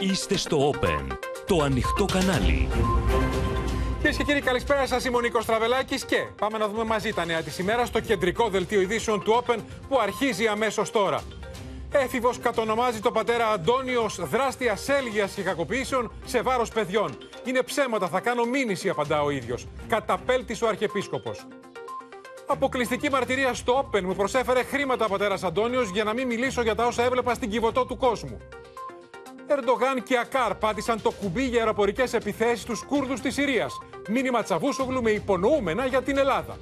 Είστε στο Open, το ανοιχτό κανάλι. Κυρίες και κύριοι, καλησπέρα σας. Είμαι ο Νίκος Τραβελάκης και πάμε να δούμε μαζί τα νέα της ημέρας στο κεντρικό δελτίο ειδήσεων του Open που αρχίζει αμέσως τώρα. Έφηβος κατονομάζει τον πατέρα Αντώνιος ω δράστη ασέλγεια και κακοποιήσεων σε βάρος παιδιών. Είναι ψέματα, θα κάνω μήνυση, απαντά ο ίδιος. Καταπέλτης ο Αρχιεπίσκοπος. Αποκλειστική μαρτυρία στο Open μου προσέφερε χρήματα ο πατέρας Αντώνιος για να μην μιλήσω για τα όσα έβλεπα στην κυβωτό του κόσμου. Ερντογάν και Ακάρ πάτησαν το κουμπί για αεροπορικές επιθέσεις στου Κούρδους της Συρίας. Μήνυμα Τσαβούσογλου με υπονοούμενα για την Ελλάδα.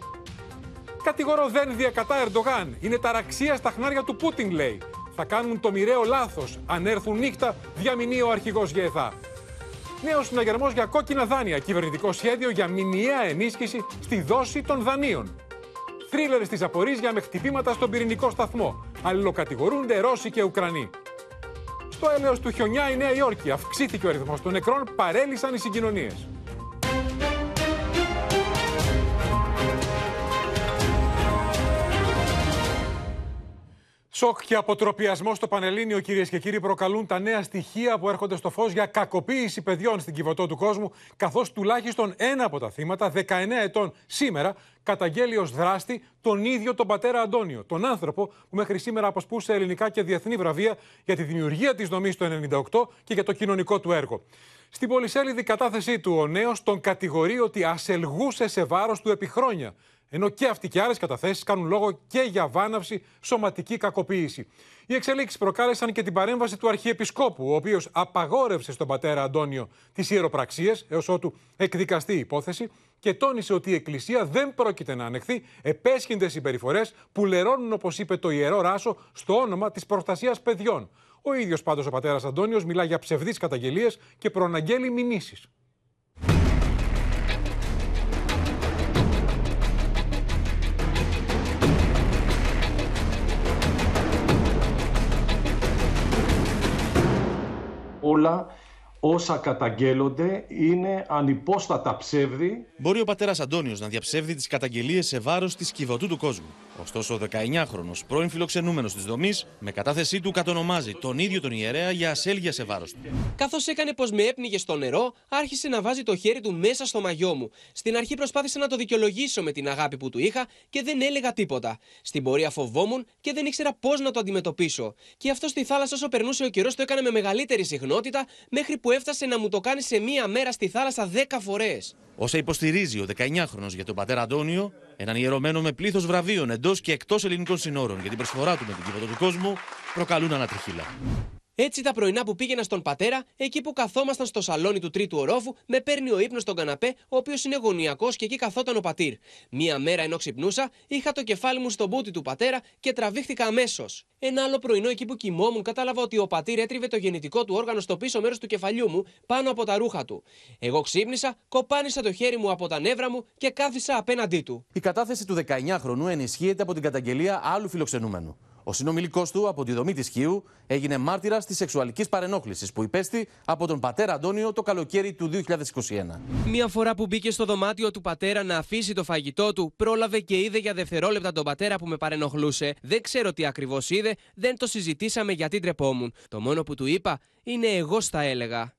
Κατηγορώ δεν διακατά Ερντογάν. Είναι ταραξία στα χνάρια του Πούτιν, λέει. Θα κάνουν το μοιραίο λάθος αν έρθουν νύχτα, διαμηνεί ο αρχηγός ΓΕΘΑ. Νέος συναγερμός για κόκκινα δάνεια. Κυβερνητικό σχέδιο για μηνιαία ενίσχυση στη δόση των δανείων. Θρίλερ στη Ζαπορίζια με χτυπήματα στον πυρηνικό σταθμό. Αλληλοκατηγορούνται Ρώσοι και Ουκρανοί. Στο έλεος του χιονιά η Νέα Υόρκη αυξήθηκε ο αριθμός των νεκρών, παρέλυσαν οι συγκοινωνίες. Σοκ και αποτροπιασμό στο Πανελλήνιο, κυρίες και κύριοι, προκαλούν τα νέα στοιχεία που έρχονται στο φως για κακοποίηση παιδιών στην κυβωτό του κόσμου, καθώς τουλάχιστον ένα από τα θύματα, 19 ετών σήμερα, καταγγέλει ως δράστη τον ίδιο τον πατέρα Αντώνιο, τον άνθρωπο που μέχρι σήμερα αποσπούσε ελληνικά και διεθνή βραβεία για τη δημιουργία της δομής το 1998 και για το κοινωνικό του έργο. Στην πολυσέλιδη κατάθεσή του, ο νέος τον κατηγορεί ότι ασελγούσε σε βάρος του επί χρόνια ενώ και αυτοί και άλλες καταθέσεις κάνουν λόγο και για βάναυση, σωματική κακοποίηση. Οι εξελίξεις προκάλεσαν και την παρέμβαση του Αρχιεπισκόπου, ο οποίος απαγόρευσε στον πατέρα Αντώνιο τις ιεροπραξίες έως ότου εκδικαστεί η υπόθεση και τόνισε ότι η Εκκλησία δεν πρόκειται να ανεχθεί επέσχυντες συμπεριφορές που λερώνουν, όπως είπε το ιερό Ράσο, στο όνομα της προστασίας παιδιών. Ο ίδιος πάντως ο πατέρας Αντώνιος μιλά για ψευδείς καταγγελίες και προαναγγέλει μηνύσεις. Όλα όσα καταγγέλλονται είναι ανυπόστατα ψεύδι. Μπορεί ο πατέρας Αντώνιος να διαψεύδει τις καταγγελίες σε βάρος της κυβωτού του κόσμου. Ωστόσο, ο 19χρονο πρώην φιλοξενούμενος της δομής, με κατάθεσή του κατονομάζει τον ίδιο τον ιερέα για ασέλγεια σε βάρος του. Καθώς έκανε πως με έπνιγε στο νερό, άρχισε να βάζει το χέρι του μέσα στο μαγιό μου. Στην αρχή προσπάθησε να το δικαιολογήσω με την αγάπη που του είχα και δεν έλεγα τίποτα. Στην πορεία φοβόμουν και δεν ήξερα πώς να το αντιμετωπίσω. Και αυτό στη θάλασσα όσο περνούσε ο καιρός το έκανε με μεγαλύτερη συχνότητα, μέχρι που έφτασε να μου το κάνει σε μία μέρα στη θάλασσα 10 φορές. Όσα υποστηρίζει ο 19χρονο για τον πατέρα Αντώνιο, έναν ιερωμένο με πλήθος βραβείων εντός και εκτός ελληνικών συνόρων για την προσφορά του με την κύβωτο του κόσμου, προκαλούν ανατριχίλα. Έτσι τα πρωινά που πήγαινα στον πατέρα, εκεί που καθόμασταν στο σαλόνι του τρίτου ορόφου, με παίρνει ο ύπνος στον καναπέ, ο οποίος είναι γωνιακός και εκεί καθόταν ο πατήρ. Μία μέρα ενώ ξυπνούσα, είχα το κεφάλι μου στον μπούτι του πατέρα και τραβήχτηκα αμέσως. Ένα άλλο πρωινό εκεί που κοιμόμουν, κατάλαβα ότι ο πατήρ έτριβε το γεννητικό του όργανο στο πίσω μέρος του κεφαλιού μου, πάνω από τα ρούχα του. Εγώ ξύπνησα, κοπάνισα το χέρι μου από τα νεύρα μου και κάθισα απέναντί του. Η κατάθεση του 19χρονου ενισχύεται από την καταγγελία άλλου φιλοξενούμενου. Ο συνομιλικός του από τη δομή της Χίου έγινε μάρτυρας της σεξουαλικής παρενόχλησης που υπέστη από τον πατέρα Αντώνιο το καλοκαίρι του 2021. Μία φορά που μπήκε στο δωμάτιο του πατέρα να αφήσει το φαγητό του, πρόλαβε και είδε για δευτερόλεπτα τον πατέρα που με παρενοχλούσε. Δεν ξέρω τι ακριβώς είδε, δεν το συζητήσαμε γιατί ντρεπόμουν. Το μόνο που του είπα είναι εγώ στα έλεγα.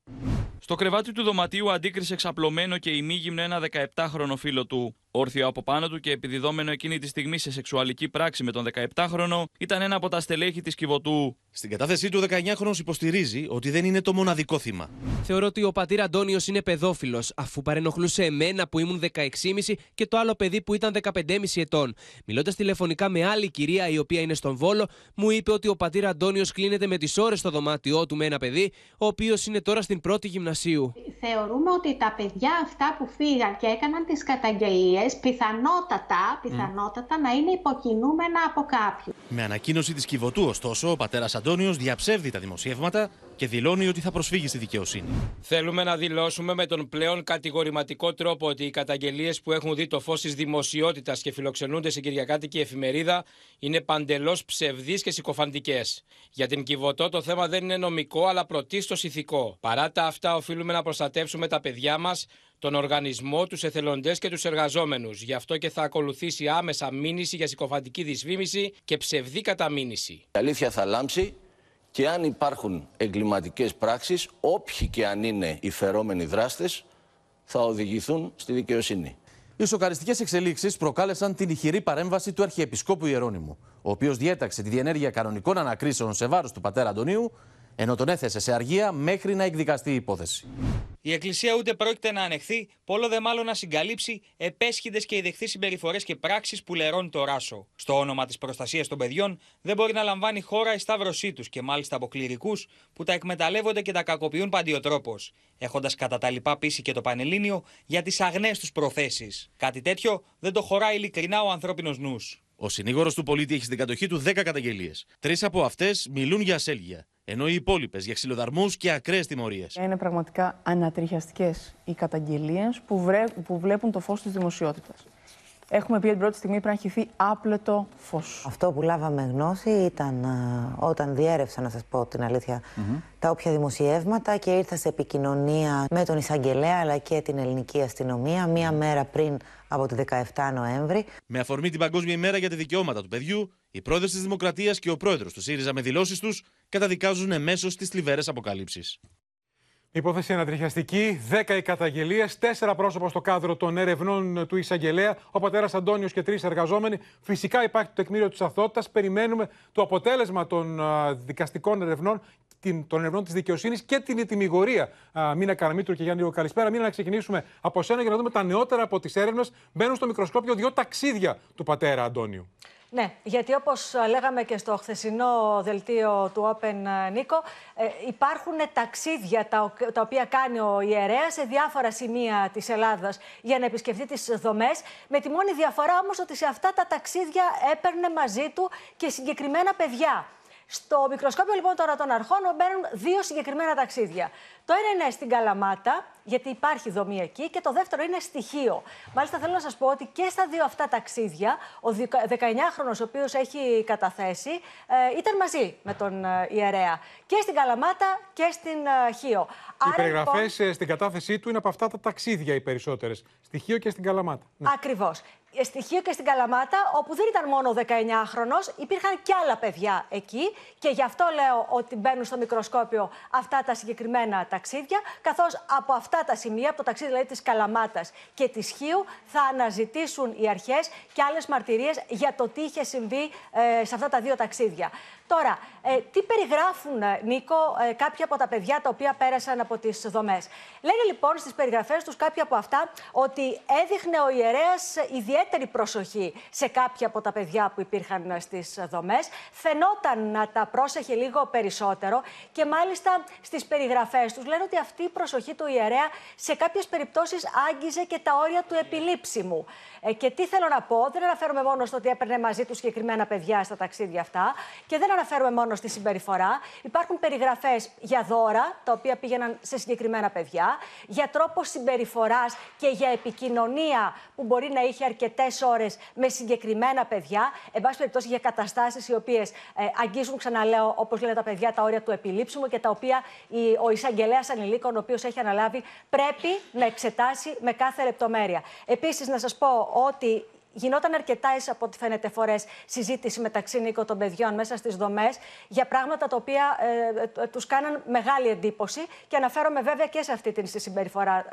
Στο κρεβάτι του δωματίου αντίκρισε εξαπλωμένο και ημίγυμνο ένα 17χρονο φίλο του. Όρθιο από πάνω του και επιδιδόμενο εκείνη τη στιγμή σε σεξουαλική πράξη με τον 17χρονο, ήταν ένα από τα στελέχη της Κιβωτού. Στην κατάθεσή του, 19χρονο υποστηρίζει ότι δεν είναι το μοναδικό θύμα. Θεωρώ ότι ο πατήρ Αντώνιος είναι παιδόφιλος, αφού παρενοχλούσε εμένα που ήμουν 16,5 και το άλλο παιδί που ήταν 15,5 ετών. Μιλώντας τηλεφωνικά με άλλη κυρία η οποία είναι στον Βόλο, μου είπε ότι ο πατήρ Αντώνιος κλείνεται με τις ώρες στο δωμάτιό του με ένα παιδί, ο οποίος είναι τώρα στην πρώτη γυμνασίου. Θεωρούμε ότι τα παιδιά αυτά που φύγαν και έκαναν τις καταγγελίες, πιθανότατα, πιθανότατα να είναι υποκινούμενα από κάποιον. Με ανακοίνωση της Κιβωτού, ωστόσο, ο πατέρας Αντώνιος διαψεύδει τα δημοσιεύματα και δηλώνει ότι θα προσφύγει στη δικαιοσύνη. Θέλουμε να δηλώσουμε με τον πλέον κατηγορηματικό τρόπο ότι οι καταγγελίες που έχουν δει το φως της δημοσιότητας και φιλοξενούνται σε Κυριακάτικη εφημερίδα είναι παντελώς ψευδείς και συκοφαντικές. Για την Κιβωτό το θέμα δεν είναι νομικό αλλά πρωτίστως ηθικό. Παρά τα αυτά, οφείλουμε να προστατεύσουμε τα παιδιά μας, τον οργανισμό, τους εθελοντές και τους εργαζόμενους. Γι' αυτό και θα ακολουθήσει άμεσα μήνυση για συκοφαντική δυσφήμιση και ψευδή καταμήνυση. Η αλήθεια θα λάμψει και αν υπάρχουν εγκληματικές πράξεις, όποιοι και αν είναι οι φερόμενοι δράστες, θα οδηγηθούν στη δικαιοσύνη. Οι σοκαριστικές εξελίξεις προκάλεσαν την ηχηρή παρέμβαση του Αρχιεπισκόπου Ιερώνυμου, ο οποίος διέταξε τη διενέργεια κανονικών ανακρίσεων σε βάρος του πατέρα Αντωνίου, ενώ τον έθεσε σε αργία μέχρι να εκδικαστεί η υπόθεση. Η Εκκλησία ούτε πρόκειται να ανεχθεί, πόλο δε μάλλον να συγκαλύψει επέσχυδε και ιδεχθείς συμπεριφορές και πράξεις που λερώνει το ράσο. Στο όνομα της προστασίας των παιδιών δεν μπορεί να λαμβάνει χώρα η σταύρωσή τους και μάλιστα από κληρικούς που τα εκμεταλλεύονται και τα κακοποιούν παντιοτρόπως, έχοντας κατά τα λοιπά πείσει και το Πανελλήνιο για τις αγνές τους προθέσεις. Κάτι τέτοιο δεν το χωράει ειλικρινά ο ανθρώπινος νους. Ο συνήγορος του πολίτη έχει στην κατοχή του 10 καταγγελίες. Τρεις από αυτές μιλούν για ασέλγεια, ενώ οι υπόλοιπες για ξυλοδαρμούς και ακραίες τιμωρίες. Είναι πραγματικά ανατριχιαστικές οι καταγγελίες που, βρε... που βλέπουν το φως της δημοσιότητας. Έχουμε πει την πρώτη στιγμή πρέπει να χυθεί άπλετο φως. Αυτό που λάβαμε γνώση ήταν όταν διέρευσα, να σας πω την αλήθεια, τα όποια δημοσιεύματα και ήρθα σε επικοινωνία με τον Ισαγγελέα αλλά και την ελληνική αστυνομία μία μέρα πριν από τη 17 Νοέμβρη. Με αφορμή την Παγκόσμια ημέρα για τη δικαιώματα του παιδιού, οι πρόεδρε της Δημοκρατίας και ο πρόεδρος του ΣΥΡΙΖΑ με δηλώσεις τους καταδικάζουν εμέσως τις θλιβερές αποκαλύψεις. Υπόθεση ανατριχιαστική, 10 οι καταγγελίε, 4 πρόσωπα στο κάδρο των ερευνών του Ισαγγελέα, ο πατέρας Αντώνιος και τρεις εργαζόμενοι. Φυσικά υπάρχει το τεκμήριο της αθότητας. Περιμένουμε το αποτέλεσμα των δικαστικών ερευνών, των ερευνών της δικαιοσύνης και την ετοιμιγορία. Μίνα Καραμίτρου και Γιάννη Καλησπέρα. Μίνα, να ξεκινήσουμε από σένα για να δούμε τα νεότερα από τις έρευνες. Μπαίνουν στο μικροσκόπιο δύο ταξίδια του πατέρα Αντώνιου. Ναι, γιατί όπως λέγαμε και στο χθεσινό δελτίο του Open Νίκο, ε, υπάρχουν ταξίδια τα, τα οποία κάνει ο ιερέας σε διάφορα σημεία της Ελλάδας για να επισκεφτεί τις δομές, με τη μόνη διαφορά όμως ότι σε αυτά τα ταξίδια έπαιρνε μαζί του και συγκεκριμένα παιδιά. Στο μικροσκόπιο λοιπόν τώρα των αρχών μπαίνουν δύο συγκεκριμένα ταξίδια. Το ένα είναι στην Καλαμάτα, γιατί υπάρχει δομή εκεί, και το δεύτερο είναι στοιχείο. Μάλιστα θέλω να σας πω ότι και στα δύο αυτά ταξίδια, ο 19χρονο ο οποίος έχει καταθέσει, ε, ήταν μαζί με τον ε, ιερέα. Και στην Καλαμάτα και στην ε, Χίο. Οι περιγραφές λοιπόν... στην κατάθεσή του είναι από αυτά τα ταξίδια οι περισσότερες. Στη Χίο και στην Καλαμάτα. Ναι. Ακριβώς στοιχείο και στην Καλαμάτα, όπου δεν ήταν μόνο 19χρονο, υπήρχαν και άλλα παιδιά εκεί. Και γι' αυτό λέω ότι μπαίνουν στο μικροσκόπιο αυτά τα συγκεκριμένα ταξίδια, καθώς από αυτά τα σημεία, από το ταξίδι δηλαδή της Καλαμάτας και της Χίου, θα αναζητήσουν οι αρχές και άλλες μαρτυρίες για το τι είχε συμβεί ε, σε αυτά τα δύο ταξίδια. Τώρα, ε, τι περιγράφουν, ε, Νίκο, ε, κάποια από τα παιδιά τα οποία πέρασαν από τις δομές; Λένε λοιπόν στις περιγραφές τους κάποια από αυτά ότι έδειχνε ο ιερέας ιδιαίτερη προσοχή σε κάποια από τα παιδιά που υπήρχαν στις δομές. Φαινόταν να τα πρόσεχε λίγο περισσότερο και μάλιστα στις περιγραφές τους λένε ότι αυτή η προσοχή του ιερέα σε κάποιες περιπτώσεις άγγιζε και τα όρια του επιλήψιμου. Ε, και τι θέλω να πω, δεν αναφέρομαι μόνο στο ότι έπαιρνε μαζί του συγκεκριμένα παιδιά στα ταξίδια αυτά και δεν αναφέρομαι μόνο στη συμπεριφορά. Υπάρχουν περιγραφές για δώρα, τα οποία πήγαιναν σε συγκεκριμένα παιδιά, για τρόπος συμπεριφοράς και για επικοινωνία που μπορεί να είχε αρκετές ώρες με συγκεκριμένα παιδιά. Εν πάση περιπτώσει, για καταστάσεις οι οποίες ε, αγγίζουν, ξαναλέω, όπως λένε τα παιδιά, τα όρια του επιλήψιμου και τα οποία η, ο εισαγγελέας ανηλίκων, ο οποίος έχει αναλάβει, πρέπει να εξετάσει με κάθε λεπτομέρεια. Επίσης, να σας πω ότι γινόταν αρκετά, από ό,τι φαίνεται, φορές συζήτηση μεταξύ Νίκο των παιδιών μέσα στις δομές για πράγματα τα οποία ε, ε τους κάναν μεγάλη εντύπωση. Και αναφέρομαι βέβαια και σε αυτή την συμπεριφορά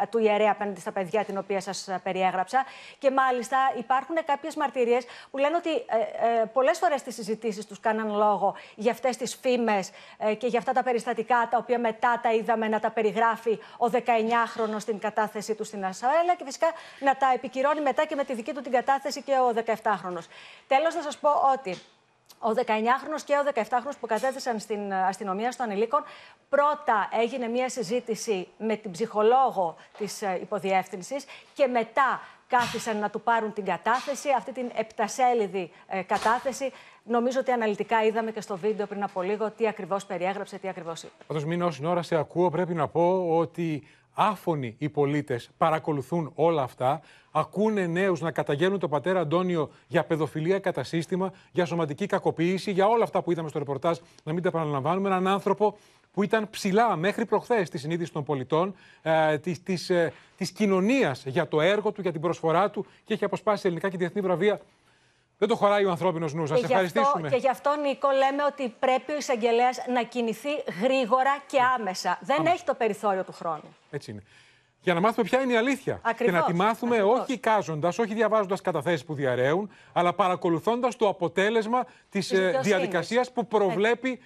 ε, του ιερέα απέναντι στα παιδιά, την οποία σας περιέγραψα. Και μάλιστα υπάρχουν κάποιες μαρτυρίες που λένε ότι ε, ε πολλές φορές στι συζητήσεις τους κάναν λόγο για αυτές τις φήμες και για αυτά τα περιστατικά, τα οποία μετά τα είδαμε να τα περιγράφει ο 19χρονο στην κατάθεσή του στην Ασαέλα και φυσικά να τα επικυρώνει μετά και με τη δική του την κατάθεση και ο 17χρονο. Τέλος, να σας πω ότι ο 19χρονος και ο 17χρονος που κατέθεσαν στην αστυνομία στο ανηλίκων, πρώτα έγινε μια συζήτηση με την ψυχολόγο της ε, υποδιεύθυνσης και μετά κάθισαν να του πάρουν την κατάθεση, αυτή την επτασέλιδη ε, κατάθεση. Νομίζω ότι αναλυτικά είδαμε και στο βίντεο πριν από λίγο τι ακριβώς περιέγραψε, τι ακριβώς είπε. Πάντως, μην όσοι ώρα σε ακούω, πρέπει να πω ότι άφωνοι οι πολίτες παρακολουθούν όλα αυτά, ακούνε νέους να καταγγέλνουν τον πατέρα Αντώνιο για παιδοφιλία κατά σύστημα, για σωματική κακοποίηση, για όλα αυτά που είδαμε στο ρεπορτάζ, να μην τα επαναλαμβάνουμε. Έναν άνθρωπο που ήταν ψηλά μέχρι προχθές στη συνείδηση των πολιτών, ε, της, της, ε, της κοινωνίας για το έργο του, για την προσφορά του και έχει αποσπάσει ελληνικά και διεθνή βραβεία Δεν το χωράει ο ανθρώπινος νους. Σα Και γι' αυτό- ευχαριστήσουμε. Και γι' αυτό, Νίκο, λέμε ότι πρέπει ο εισαγγελέας να κινηθεί γρήγορα και άμεσα. Δεν έχει το περιθώριο του χρόνου. Έτσι είναι. Για να μάθουμε ποια είναι η αλήθεια. Ακριβώς, Και να τη μάθουμε ακριβώς. όχι κάζοντας, όχι διαβάζοντας καταθέσεις που διαραίουν, αλλά παρακολουθώντας το αποτέλεσμα της δικαιοσύνης. διαδικασίας που προβλέπει ε,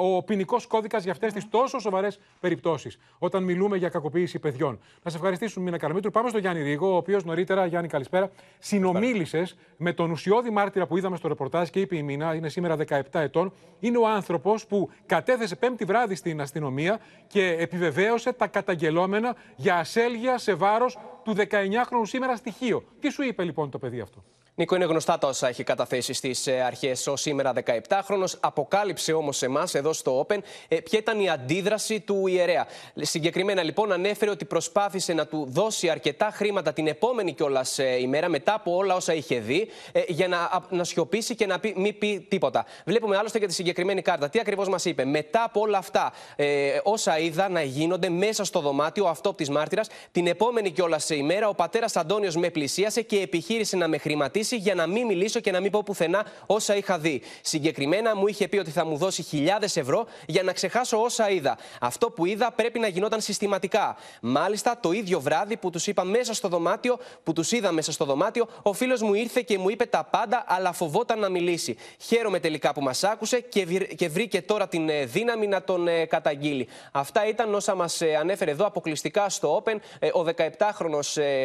ο ποινικός κώδικας για αυτές τις τόσο σοβαρές περιπτώσεις. Όταν μιλούμε για κακοποίηση παιδιών. Να σε ευχαριστήσουμε, Μίνα Καλαμήτρου. Πάμε στο Γιάννη Ρίγο, ο οποίος νωρίτερα, Γιάννη, καλησπέρα, συνομίλησες με τον ουσιώδη μάρτυρα που είδαμε στο ρεπορτάζ και είπε η Μίνα, είναι σήμερα 17 ετών. Είναι ο άνθρωπος που κατέθεσε πέμπτη βράδυ στην αστυνομία και επιβεβαίωσε τα καταγγελόμενα για ασέλγεια σε βάρος του 19χρονου σήμερα στοιχείο. Τι σου είπε λοιπόν το παιδί αυτό; Νίκο, είναι γνωστά τα όσα έχει καταθέσει στις αρχές ο σήμερα 17χρονο. Αποκάλυψε όμως σε εμάς εδώ στο Open ε, ποια ήταν η αντίδραση του ιερέα. Συγκεκριμένα λοιπόν ανέφερε ότι προσπάθησε να του δώσει αρκετά χρήματα την επόμενη κιόλας ημέρα μετά από όλα όσα είχε δει ε, για να, α, να σιωπήσει και να πει, μην πει τίποτα. Βλέπουμε άλλωστε για τη συγκεκριμένη κάρτα. Τι ακριβώς μας είπε; Μετά από όλα αυτά ε, όσα είδα να γίνονται μέσα στο δωμάτιο αυτό της μάρτυρας, την επόμενη κιόλας ημέρα ο πατέρας Αντώνιος με πλησίασε και επιχείρησε να με χρηματίσει για να μην μιλήσω και να μην πω πουθενά όσα είχα δει. Συγκεκριμένα μου είχε πει ότι θα μου δώσει χιλιάδες ευρώ για να ξεχάσω όσα είδα. Αυτό που είδα πρέπει να γινόταν συστηματικά. Μάλιστα, το ίδιο βράδυ που τους είπα μέσα στο δωμάτιο, που τους είδα μέσα στο δωμάτιο, ο φίλος μου ήρθε και μου είπε τα πάντα, αλλά φοβόταν να μιλήσει. Χαίρομαι τελικά που μας άκουσε και, βρ- και βρήκε τώρα την ε, δύναμη να τον ε, καταγγείλει. Αυτά ήταν όσα μας ανέφερε εδώ αποκλειστικά στο Open ε, ο 17χρονο,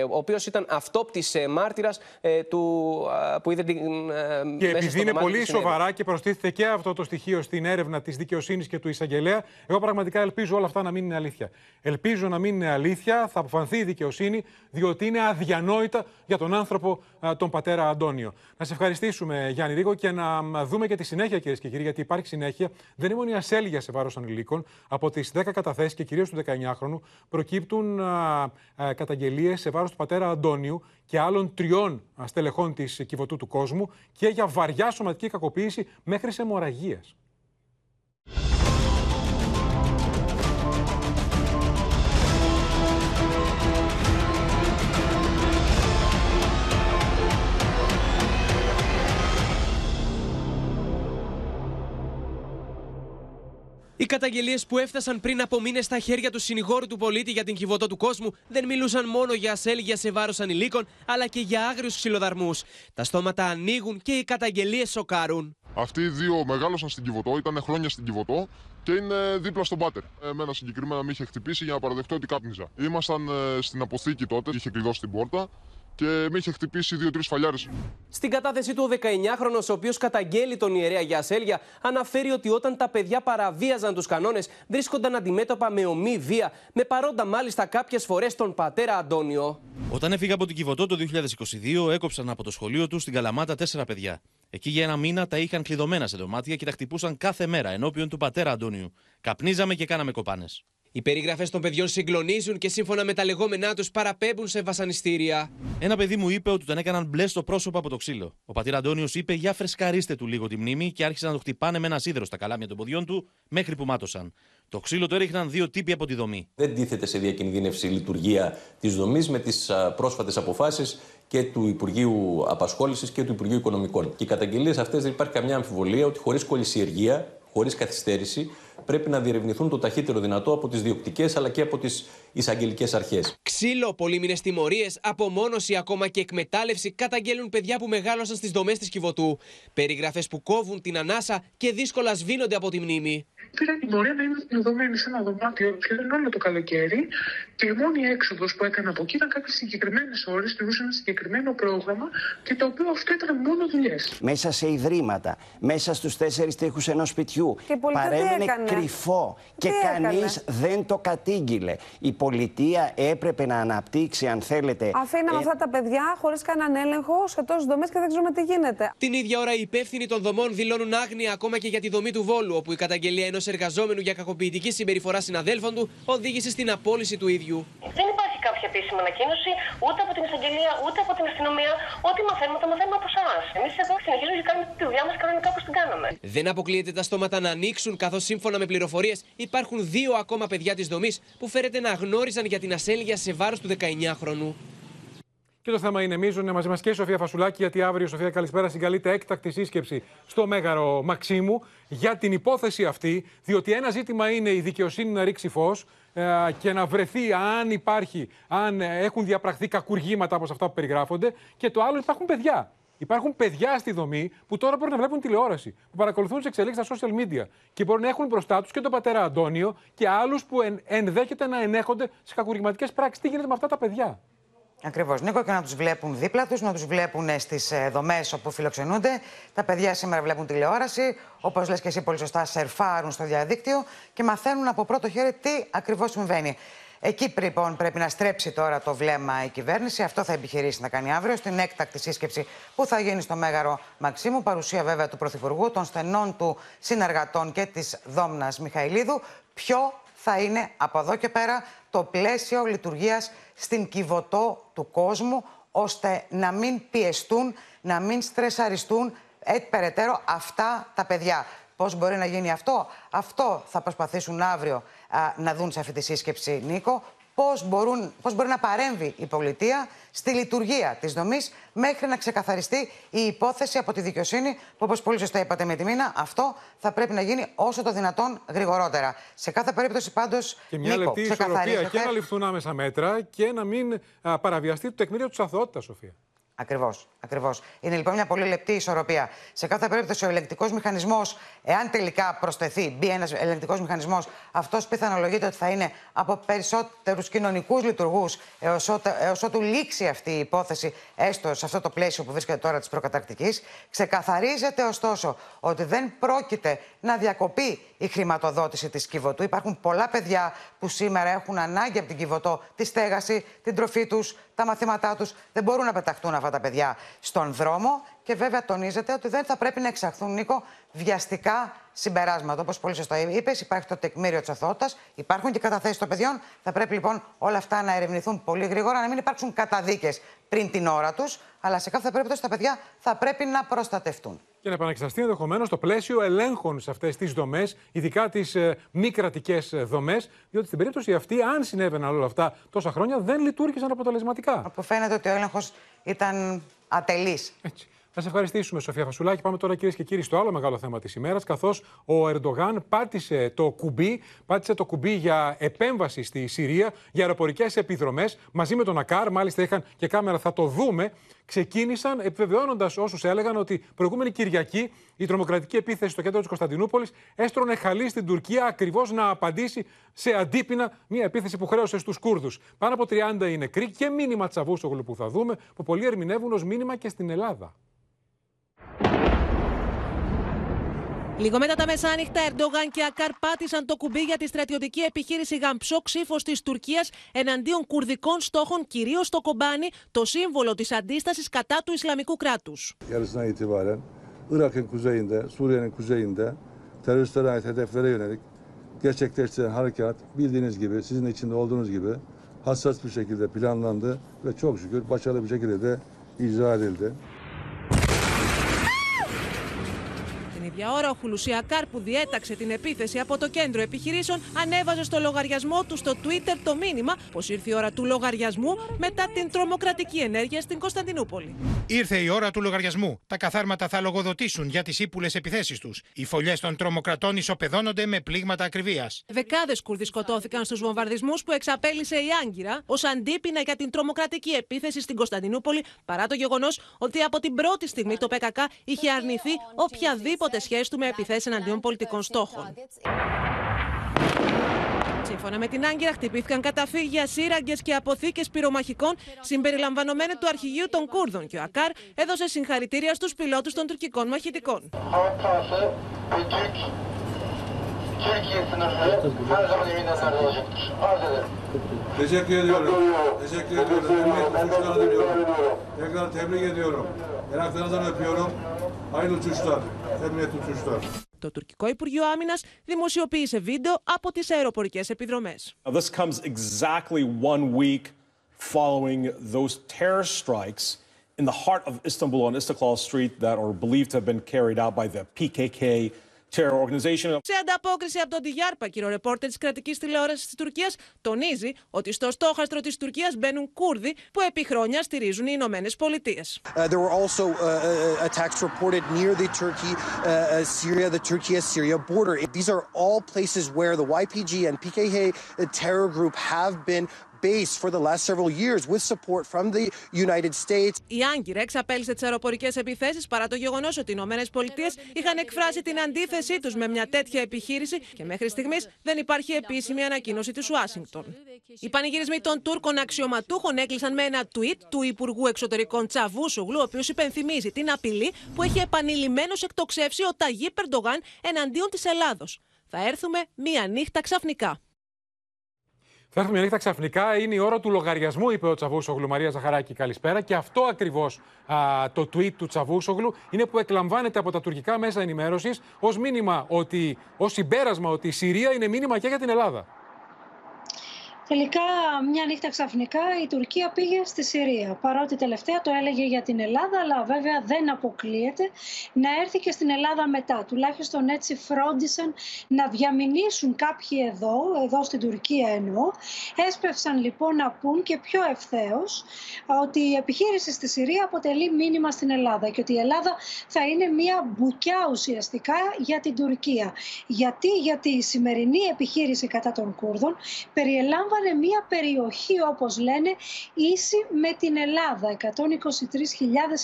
ο οποίος ήταν αυτόπτης μάρτυρας του α, που είδε την. ε, Και μέσα επειδή στο είναι δωμάτιο πολύ τι συνέβη. σοβαρά και προστίθεται και αυτό το στοιχείο στην έρευνα της δικαιοσύνης και του εισαγγελέα, εγώ πραγματικά ελπίζω όλα αυτά να μην είναι αλήθεια. Ελπίζω να μην είναι αλήθεια, θα αποφανθεί η δικαιοσύνη, διότι είναι αδιανόητα για τον άνθρωπο, α, τον πατέρα Αντώνιο. Να σε ευχαριστήσουμε, Γιάννη Ρίγο, και να μ, δούμε και τη συνέχεια, κυρίες και κύριοι, γιατί υπάρχει συνέχεια. Δεν είναι μόνο η ασέλγεια σε βάρος ανηλίκων. Από τις 10 καταθέσεις και κυρίως του 19χρονου προκύπτουν καταγγελίες σε βάρος του πατέρα Αντώνιου και άλλων τριών α, στελεχών της κυβωτού του κόσμου και για βαριά σωματική κακοποίηση μέχρι σε αιμορραγίας. Οι καταγγελίες που έφτασαν πριν από μήνες στα χέρια του συνηγόρου του πολίτη για την κυβωτό του κόσμου δεν μιλούσαν μόνο για ασέλγεια σε βάρος ανηλίκων, αλλά και για άγριους ξυλοδαρμούς. Τα στόματα ανοίγουν και οι καταγγελίες σοκάρουν. Αυτοί οι δύο μεγάλωσαν στην Κιβωτό, ήταν χρόνια στην Κιβωτό και είναι δίπλα στον πάτερ. Εμένα συγκεκριμένα με είχε χτυπήσει για να παραδεχτώ ότι κάπνιζα. Ήμασταν ε, στην αποθήκη τότε, είχε κλειδώσει την πόρτα και με είχε χτυπήσει δύο-τρεις φαλιάρες. Στην κατάθεσή του, ο 19χρονο, ο οποίος καταγγέλει τον ιερέα για ασέλγεια, αναφέρει ότι όταν τα παιδιά παραβίαζαν τους κανόνες, βρίσκονταν αντιμέτωπα με ομή βία, με παρόντα μάλιστα κάποιες φορές τον πατέρα Αντώνιο. Όταν έφυγα από την Κιβωτό το 2022, έκοψαν από το σχολείο του στην Καλαμάτα τέσσερα παιδιά. Εκεί για ένα μήνα τα είχαν κλειδωμένα σε δωμάτια και τα χτυπούσαν κάθε μέρα ενώπιον του πατέρα Αντώνιου. Καπνίζαμε και κάναμε κοπάνες. Οι περιγραφές των παιδιών συγκλονίζουν και σύμφωνα με τα λεγόμενά τους παραπέμπουν σε βασανιστήρια. Ένα παιδί μου είπε ότι τον έκαναν μπλε στο πρόσωπο από το ξύλο. Ο πατήρα Αντώνιος είπε: Για φρεσκαρίστε του λίγο τη μνήμη και άρχισαν να το χτυπάνε με ένα σίδερο στα καλάμια των ποδιών του μέχρι που μάτωσαν. Το ξύλο το έριχναν δύο τύποι από τη δομή. Δεν τίθεται σε διακινδύνευση η λειτουργία της δομής με τις πρόσφατες αποφάσεις και του Υπουργείου Απασχόλησης και του Υπουργείου Οικονομικών. Και οι καταγγελίες αυτές δεν υπάρχει καμιά αμφιβολία ότι χωρίς κολυσιεργία, χωρίς καθυστέρηση, πρέπει να διερευνηθούν το ταχύτερο δυνατό από τις διοκτικές αλλά και από τις εισαγγελικές αρχές. Ξύλο, πολύμηνε τιμωρίες, απομόνωση ακόμα και εκμετάλλευση καταγγέλνουν παιδιά που μεγάλωσαν στις δομές της Κιβωτού. Περιγραφές που κόβουν την ανάσα και δύσκολα σβήνονται από τη μνήμη. Πήρα την πορεία να είμαι κλειδωμένη σε ένα δωμάτιο σχεδόν όλο το καλοκαίρι και η μόνη έξοδος που έκανα από εκεί ήταν κάποιες συγκεκριμένες ώρες, τηρούσα ένα συγκεκριμένο πρόγραμμα και το οποίο αυτό ήταν μόνο δουλειές. Μέσα σε ιδρύματα, μέσα στους τέσσερις τείχους ενός σπιτιού. Και η πολιτεία τι Παρέμενε έκανε; κρυφό και Τι έκανε; κανεί δεν το κατήγγειλε. Η πολιτεία έπρεπε να αναπτύξει, αν θέλετε. Αφήναμε ε, αυτά τα παιδιά χωρίς κανέναν έλεγχο σε τόσες δομές και δεν ξέρουμε τι γίνεται. Την ίδια ώρα οι υπεύθυνοι των δομών δηλώνουν άγνοια ακόμα και για τη δομή του Βόλου, όπου η καταγγελία ενός εργαζόμενου για κακοποιητική συμπεριφορά συναδέλφων του οδήγησε στην απόλυση του ίδιου. Δεν υπάρχει κάποια επίσημη ανακοίνωση ούτε από την εισαγγελία ούτε από την αστυνομία. Ό,τι μαθαίνουμε, το μαθαίνουμε από εσάς. Εμείς εδώ συνεχίζουμε και κάνουμε τη δουλειά μας κανονικά όπως την κάναμε. Δεν αποκλείεται τα στόματα να ανοίξουν, καθώς σύμφωνα με πληροφορίες υπάρχουν δύο ακόμα παιδιά της δομής που φέρεται να γνώριζαν για την ασέλγεια σε βάρος του 19χρονου. Και το θέμα είναι μείζον. Είναι μαζί μας και η Σοφία Φασουλάκη, γιατί αύριο, Σοφία, καλησπέρα, συγκαλείται έκτακτη σύσκεψη στο Μέγαρο Μαξίμου για την υπόθεση αυτή. Διότι ένα ζήτημα είναι η δικαιοσύνη να ρίξει φως και να βρεθεί αν υπάρχει, αν έχουν διαπραχθεί κακουργήματα όπως αυτά που περιγράφονται. Και το άλλο υπάρχουν παιδιά. Υπάρχουν παιδιά στη δομή που τώρα μπορούν να βλέπουν τηλεόραση, που παρακολουθούν τις εξελίξεις στα social media και μπορούν να έχουν μπροστά τους και τον πατέρα Αντώνιο και άλλους που εν, ενδέχεται να ενέχονται σε κακουργηματικές πράξεις. Τι γίνεται με αυτά τα παιδιά; Ακριβώς, Νίκο, και να τους βλέπουν δίπλα τους, να τους βλέπουν στις δομές όπου φιλοξενούνται. Τα παιδιά σήμερα βλέπουν τηλεόραση, όπως λες και εσύ πολύ σωστά, σερφάρουν στο διαδίκτυο και μαθαίνουν από πρώτο χέρι τι ακριβώς συμβαίνει. Εκεί λοιπόν πρέπει να στρέψει τώρα το βλέμμα η κυβέρνηση. Αυτό θα επιχειρήσει να κάνει αύριο στην έκτακτη σύσκεψη που θα γίνει στο Μέγαρο Μαξίμου. Παρουσία βέβαια του Πρωθυπουργού, των στενών του συνεργατών και της Δόμνας Μιχαηλίδου. Ποιο θα είναι από εδώ και πέρα το πλαίσιο λειτουργίας στην κυβωτό του κόσμου, ώστε να μην πιεστούν, να μην στρεσαριστούν έτσι περαιτέρω αυτά τα παιδιά. Πώς μπορεί να γίνει αυτό; Αυτό θα προσπαθήσουν αύριο να δουν σε αυτή τη σύσκεψη, Νίκο πώς, μπορούν, πώς μπορεί να παρέμβει η πολιτεία στη λειτουργία της δομής μέχρι να ξεκαθαριστεί η υπόθεση από τη δικαιοσύνη που όπως πολύ σωστά είπατε με τη μήνα αυτό θα πρέπει να γίνει όσο το δυνατόν γρηγορότερα. Σε κάθε περίπτωση πάντως, Και μια Νίκο, λεπτή ισορροπία και να ληφθούν άμεσα μέτρα και να μην α, παραβιαστεί το τεκμήριο της αθωότητας, Σοφία. Ακριβώς. Ακριβώς. Είναι λοιπόν μια πολύ λεπτή ισορροπία. Σε κάθε περίπτωση, ο ελεγκτικός μηχανισμός, εάν τελικά προσθεθεί, μπει ένας ελεγκτικός μηχανισμός, αυτός πιθανολογείται ότι θα είναι από περισσότερους κοινωνικούς λειτουργούς έως ότου λήξει αυτή η υπόθεση, έστω σε αυτό το πλαίσιο που βρίσκεται τώρα της προκαταρκτικής. Ξεκαθαρίζεται ωστόσο ότι δεν πρόκειται να διακοπεί η χρηματοδότηση της Κιβωτού. Υπάρχουν πολλά παιδιά που σήμερα έχουν ανάγκη από την Κιβωτό τη στέγαση, την τροφή τους, τα μαθήματά τους. Δεν μπορούν να πεταχτούν αυτά τα παιδιά στον δρόμο. Και βέβαια τονίζεται ότι δεν θα πρέπει να εξαχθούν, Νίκο, βιαστικά συμπεράσματα. Όπως πολύ σωστά είπες, υπάρχει το τεκμήριο της αθωότητας, υπάρχουν και καταθέσεις των παιδιών. Θα πρέπει λοιπόν όλα αυτά να ερευνηθούν πολύ γρήγορα, να μην υπάρξουν καταδίκες πριν την ώρα τους, αλλά σε κάθε περίπτωση τα παιδιά θα πρέπει να προστατευτούν. Και να επαναξεταστεί ενδεχομένως το πλαίσιο ελέγχων σε αυτές τις δομές, ειδικά τις ε, μη κρατικές δομές, διότι στην περίπτωση αυτή, αν συνέβαιναν όλα αυτά τόσα χρόνια, δεν λειτουργήσαν αποτελεσματικά. Από φαίνεται ότι ο έλεγχος ήταν ατελής. Να σε ευχαριστήσουμε, Σοφία Φασουλάκη. Πάμε τώρα, κυρίες και κύριοι, στο άλλο μεγάλο θέμα της ημέρας. Καθώς ο Ερντογάν πάτησε το κουμπί, πάτησε το κουμπί για επέμβαση στη Συρία, για αεροπορικές επιδρομές, μαζί με τον Ακάρ. Μάλιστα, είχαν και κάμερα, θα το δούμε. Ξεκίνησαν επιβεβαιώνοντας όσους έλεγαν ότι προηγούμενη Κυριακή η τρομοκρατική επίθεση στο κέντρο της Κωνσταντινούπολης έστρωνε χαλή στην Τουρκία ακριβώς να απαντήσει σε αντίπεινα μια επίθεση που χρέωσε στους Κούρδους. Πάνω από 30 είναι νεκροί και μήνυμα Τσαβούσογλου που θα δούμε, που πολλοί ερμηνεύουν ως μήνυμα και στην Ελλάδα. Λίγο μετά τα μεσάνυχτα, Ερντογάν και Ακάρ πάτησαν το κουμπί για τη στρατιωτική επιχείρηση Γαμψό ψήφο τη Τουρκία εναντίον κουρδικών στόχων, κυρίω στο Κομπάνι, το σύμβολο τη αντίσταση κατά του Ισλαμικού κράτου. yarısına itibaren Irak'ın kuzeyinde, Suriye'nin kuzeyinde teröristlere ait hedeflere yönelik gerçekleştirilen harekat bildiğiniz gibi, sizin içinde olduğunuz gibi hassas bir şekilde planlandı ve çok şükür başarılı bir şekilde de icra edildi. Ίδια ώρα, ο Χουλουσιακάρ που διέταξε την επίθεση από το κέντρο επιχειρήσεων ανέβαζε στο λογαριασμό του στο Twitter το μήνυμα πως ήρθε η ώρα του λογαριασμού μετά την τρομοκρατική ενέργεια στην Κωνσταντινούπολη. Ήρθε η ώρα του λογαριασμού. Τα καθάρματα θα λογοδοτήσουν για τις ύπουλες επιθέσεις τους. Οι φωλιές των τρομοκρατών ισοπεδώνονται με πλήγματα ακριβίας. Δεκάδες Κούρδοι σκοτώθηκαν στους βομβαρδισμούς που εξαπέλυσε η Άγκυρα ως αντίπεινα για την τρομοκρατική επίθεση στην Κωνσταντινούπολη, παρά το γεγονός ότι από την πρώτη στιγμή το ΠΚΚ είχε αρνηθεί οποιαδήποτε σχέση του με επιθέσεις εναντίον πολιτικών στόχων. Σύμφωνα με την Άγκυρα, χτυπήθηκαν καταφύγια, σύραγγες και αποθήκες πυρομαχικών συμπεριλαμβανομένου του αρχηγείου των Κούρδων και ο Ακάρ έδωσε συγχαρητήρια στους πιλότους των τουρκικών μαχητικών. Hatası ve Türk Türkiye sınırları her zaman eminönlerde olacaktır. Arz ederim. Teşekkür ediyorum. Teşekkür ediyorum. Emniyet uçuşlarına diliyorum. Tekrar tebrik ediyorum. Yanaklarınızdan öpüyorum. Hayırlı uçuşlar. Emniyet uçuşlar. Το τουρκικό Υπουργείο Άμυνα δημοσιοποίησε βίντεο από τι αεροπορικέ επιδρομέ. Now, this comes exactly one week following those terror strikes in the heart of Istanbul on Istiklal Street that are believed to have been carried out by the PKK terror organization. Σε ανταπόκριση από τον Τιγιάρπακυρο, ρεπόρτερ της κρατικής τηλεόρασης της Τουρκίας, τονίζει ότι στο στόχαστρο της Τουρκίας μπαίνουν Κούρδοι που επί χρόνια στηρίζουν οι Ηνωμένες Πολιτείες. Uh, there were also uh, uh, attacks reported near the Turkey, uh, uh, Syria, the Turkey-Syria border. These are all places where the YPG and PKK terror group have been based for the last several years with support from the United States. Η Άγκυρα εξαπέλυσε τις αεροπορικές επιθέσεις παρά το γεγονός ότι οι Ηνωμένες Πολιτείες είχαν εκφράσει την αντίθεσή τους με μια τέτοια επιχείρηση και μέχρι στιγμής δεν υπάρχει επίσημη ανακοίνωση της Ουάσιγκτον. Οι πανηγυρισμοί των Τούρκων αξιωματούχων έκλεισαν με ένα tweet του Υπουργού Εξωτερικών Τσαβούσογλου, ο οποίος υπενθυμίζει την απειλή που έχει επανειλημμένως εκτοξεύσει ο Ταγί Περντογάν εναντίον της Ελλάδος. Θα έρθουμε μία νύχτα ξαφνικά. Θα έρθουμε μια νύχτα ξαφνικά. Είναι η ώρα του λογαριασμού, είπε ο Τσαβούσογλου. Μαρία Ζαχαράκη, καλησπέρα. Και αυτό ακριβώς το tweet του Τσαβούσογλου είναι που εκλαμβάνεται από τα τουρκικά μέσα ενημέρωσης ως μήνυμα ότι, ως συμπέρασμα ότι η Συρία είναι μήνυμα και για την Ελλάδα. Τελικά, μια νύχτα ξαφνικά η Τουρκία πήγε στη Συρία. Παρότι τελευταία το έλεγε για την Ελλάδα, αλλά βέβαια δεν αποκλείεται να έρθει και στην Ελλάδα μετά. Τουλάχιστον έτσι φρόντισαν να διαμηνήσουν κάποιοι εδώ, εδώ στην Τουρκία εννοώ. Έσπευσαν λοιπόν να πούν και πιο ευθέως ότι η επιχείρηση στη Συρία αποτελεί μήνυμα στην Ελλάδα και ότι η Ελλάδα θα είναι μια μπουκιά ουσιαστικά για την Τουρκία. Γιατί, γιατί η σημερινή επιχείρηση κατά των Κούρδων περιελάμβανε μια περιοχή όπως λένε ίση με την Ελλάδα, 123.000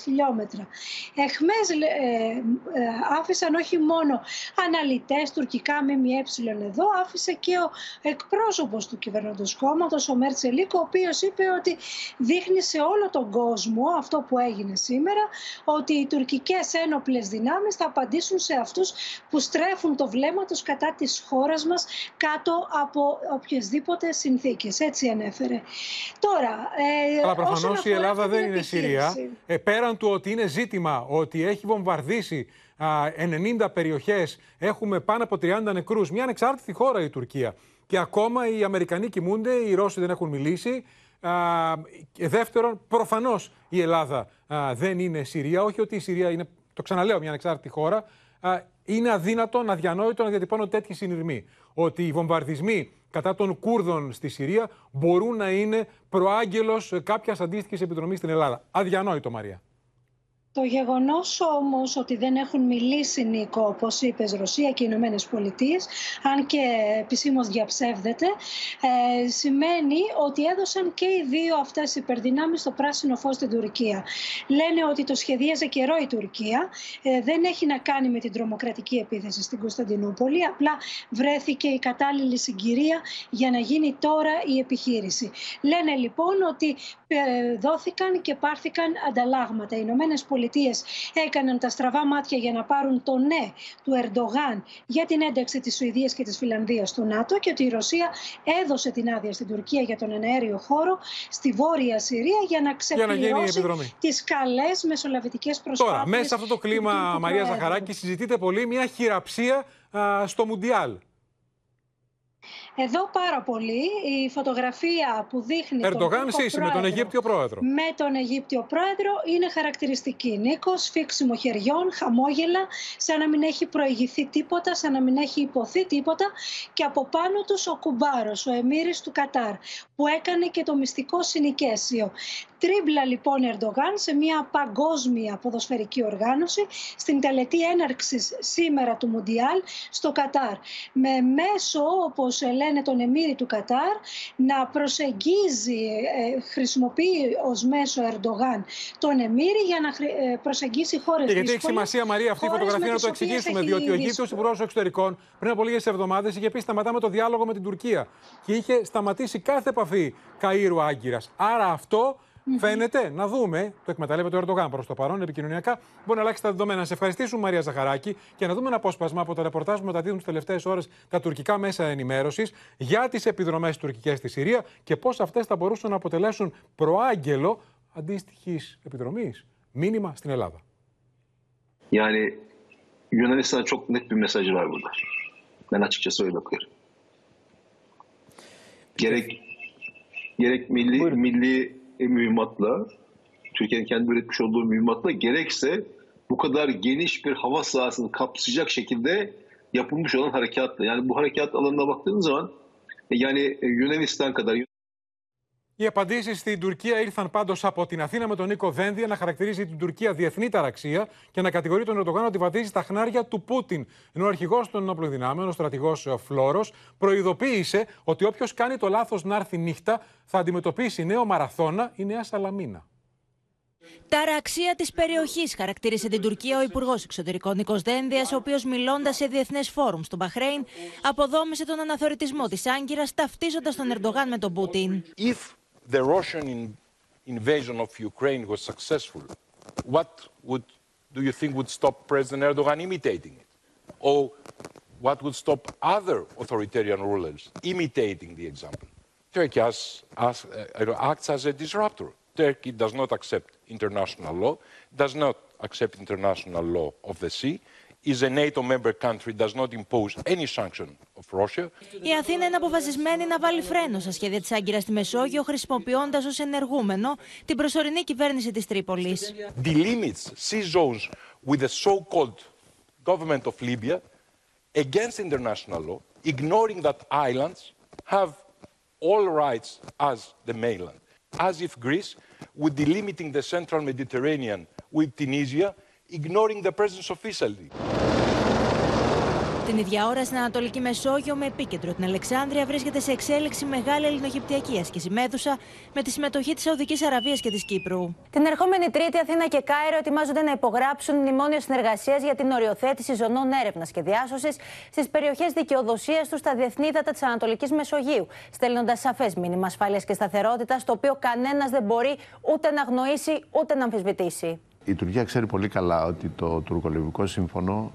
χιλιόμετρα. Εχμές ε, ε, άφησαν όχι μόνο αναλυτές τουρκικά ΜΜΕ εδώ, άφησε και ο εκπρόσωπος του κυβερνώντος κόμματος, ο Μέρτσελίκο, ο οποίος είπε ότι δείχνει σε όλο τον κόσμο αυτό που έγινε σήμερα, ότι οι τουρκικές ένοπλες δυνάμεις θα απαντήσουν σε αυτούς που στρέφουν το βλέμμα τους κατά της χώρας μας κάτω από οποιασδήποτε συνθήκες έτσι ανέφερε. Τώρα, ε, Αλλά προφανώς η Ελλάδα δεν είναι Συρία. Ε, πέραν του ότι είναι ζήτημα ότι έχει βομβαρδίσει α, 90 περιοχές, έχουμε πάνω από 30 νεκρούς, μια ανεξάρτητη χώρα η Τουρκία. Και ακόμα οι Αμερικανοί κοιμούνται, οι Ρώσοι δεν έχουν μιλήσει. Α, και δεύτερον, προφανώς η Ελλάδα α, δεν είναι Συρία. Όχι ότι η Συρία είναι, το ξαναλέω, μια ανεξάρτητη χώρα. Α, είναι αδύνατο, αδιανόητο να διατυπώνω τέτοιοι συνειρμοί. Ότι οι βομβαρδισμοί κατά των Κούρδων στη Συρία μπορούν να είναι προάγγελος κάποιας αντίστοιχης επιδρομής στην Ελλάδα. Αδιανόητο, Μαρία. Το γεγονός όμως ότι δεν έχουν μιλήσει, Νίκο, όπως είπες, Ρωσία και οι Ηνωμένες Πολιτείες, αν και επισήμως διαψεύδεται, ε, σημαίνει ότι έδωσαν και οι δύο αυτές υπερδυνάμεις το πράσινο φως στην Τουρκία. Λένε ότι το σχεδίαζε καιρό η Τουρκία. Ε, δεν έχει να κάνει με την τρομοκρατική επίθεση στην Κωνσταντινούπολη. Απλά βρέθηκε η κατάλληλη συγκυρία για να γίνει τώρα η επιχείρηση. Λένε λοιπόν ότι ε, δόθηκαν και πάρθηκαν ανταλλάγματα. Οι Ηνωμένες Πολιτείε έκαναν τα στραβά μάτια για να πάρουν το ναι του Ερντογάν για την ένταξη της Σουηδίας και της Φιλανδίας στο ΝΑΤΟ και ότι η Ρωσία έδωσε την άδεια στην Τουρκία για τον εναέριο χώρο στη Βόρεια Συρία για να ξεπληρώσει τις καλές μεσολαβητικές προσπάθειες. Τώρα, μέσα σε αυτό το κλίμα, Μαρία Ζαχαράκη, συζητείται πολύ μια χειραψία α, στο Μουντιάλ. Εδώ πάρα πολύ η φωτογραφία που δείχνει Ερντογάν τον Σίση με τον Αιγύπτιο πρόεδρο. Με τον Αιγύπτιο πρόεδρο είναι χαρακτηριστική. Νίκος, σφίξιμο χεριών, χαμόγελα, σαν να μην έχει προηγηθεί τίποτα, σαν να μην έχει υποθεί τίποτα. Και από πάνω τους ο κουμπάρος, ο Εμμύρη του Κατάρ, που έκανε και το μυστικό συνοικέσιο. Τρίμπλα λοιπόν Ερντογάν σε μια παγκόσμια ποδοσφαιρική οργάνωση στην τελετή έναρξης σήμερα του Μουντιάλ στο Κατάρ. Με μέσο, όπως λένε τον Εμμύρη του Κατάρ, να προσεγγίζει, ε, χρησιμοποιεί ως μέσο Ερντογάν τον Εμμύρη για να ε, προσεγγίσει χώρες Και γιατί έχει σημασία, Μαρία, αυτή η φωτογραφία να το εξηγήσουμε, διότι ο Αιγύπτιος Υπουργός Εξωτερικών πριν από λίγες εβδομάδες είχε πει σταματάμε το διάλογο με την Τουρκία και είχε σταματήσει κάθε επαφή Καΐρου Άγκυρας. Άρα αυτό Φαίνεται, να δούμε, το εκμεταλλεύεται ο Ερντογάν προ το παρόν, επικοινωνιακά, μπορεί να αλλάξει τα δεδομένα. Να σε ευχαριστήσουμε, Μαρία Ζαχαράκη, και να δούμε ένα απόσπασμα από τα ρεπορτάζ που μεταδίδουν τις τελευταίες ώρες τα τουρκικά μέσα ενημέρωσης για τις επιδρομές τουρκικές στη Συρία και πώς αυτές θα μπορούσαν να αποτελέσουν προάγγελο αντίστοιχης επιδρομής. Μήνυμα στην Ελλάδα. Yani Yunanistan'a çok net bir mesajı var burada. Ben açıkçası öyle bakıyorum. Gerek gerek milli milli mühimmatla, Türkiye'nin kendi üretmiş olduğu mühimmatla gerekse bu kadar geniş bir hava sahasını kapsayacak şekilde yapılmış olan harekatla. Yani bu harekat alanına baktığınız zaman e, yani e, Yunanistan kadar Οι απαντήσεις στην Τουρκία ήρθαν πάντως από την Αθήνα με τον Νίκο Δένδια να χαρακτηρίζει την Τουρκία διεθνή ταραξία και να κατηγορεί τον Ερντογάν ότι βαδίζει τα χνάρια του Πούτιν. Ενώ ο αρχηγός των ενόπλων δυνάμεων, ο στρατηγός Φλόρος, προειδοποίησε ότι όποιος κάνει το λάθος να έρθει νύχτα θα αντιμετωπίσει νέο μαραθώνα ή νέα σαλαμίνα. Ταραξία της περιοχής, χαρακτήρισε την Τουρκία ο Υπουργός Εξωτερικών Νικό Δένδιας, ο οποίος μιλώντας σε διεθνές φόρουμ στο Μπαχρέιν, αποδόμησε τον αναθεωρητισμό της Άγκυρας, ταυτίζοντας τον Ερντογάν με τον Πούτιν. If the Russian in- invasion of Ukraine was successful, what would do you think would stop President Erdogan imitating it? Or what would stop other authoritarian rulers imitating the example? Turkey as, as, uh, acts as a disruptor. Turkey does not accept international law, does not accept international law of the sea, is a NATO member country, does not impose any sanction of Russia. Η Αθήνα είναι αποφασισμένη να βάλει φρένο στα σχέδια τη Άγκυρα στη Μεσόγειο, χρησιμοποιώντα ω ενεργούμενο την προσωρινή κυβέρνηση τη Τρίπολη. delimits sea zones with the so-called government of Libya against international law, ignoring that islands have all rights as the mainland. As if Greece would delimiting the central Mediterranean with Tunisia, ignoring the presence of Italy. Την ίδια ώρα στην Ανατολική Μεσόγειο, με επίκεντρο την Αλεξάνδρεια, βρίσκεται σε εξέλιξη μεγάλη ελληνογυπτιακή άσκηση Μέδουσα με τη συμμετοχή της Σαουδικής Αραβίας και της Κύπρου. Την ερχόμενη Τρίτη, Αθήνα και Κάιρο ετοιμάζονται να υπογράψουν μνημόνιο συνεργασίας για την οριοθέτηση ζωνών έρευνας και διάσωσης στις περιοχές δικαιοδοσίας τους στα διεθνή ύδατα της Ανατολικής Μεσογείου, στέλνοντας σαφές μήνυμα ασφάλειας και σταθερότητας, το οποίο κανένας δεν μπορεί ούτε να αγνοήσει ούτε να αμφισβητήσει. Η Τουρκία ξέρει πολύ καλά ότι το τουρκολιβικό σύμφωνο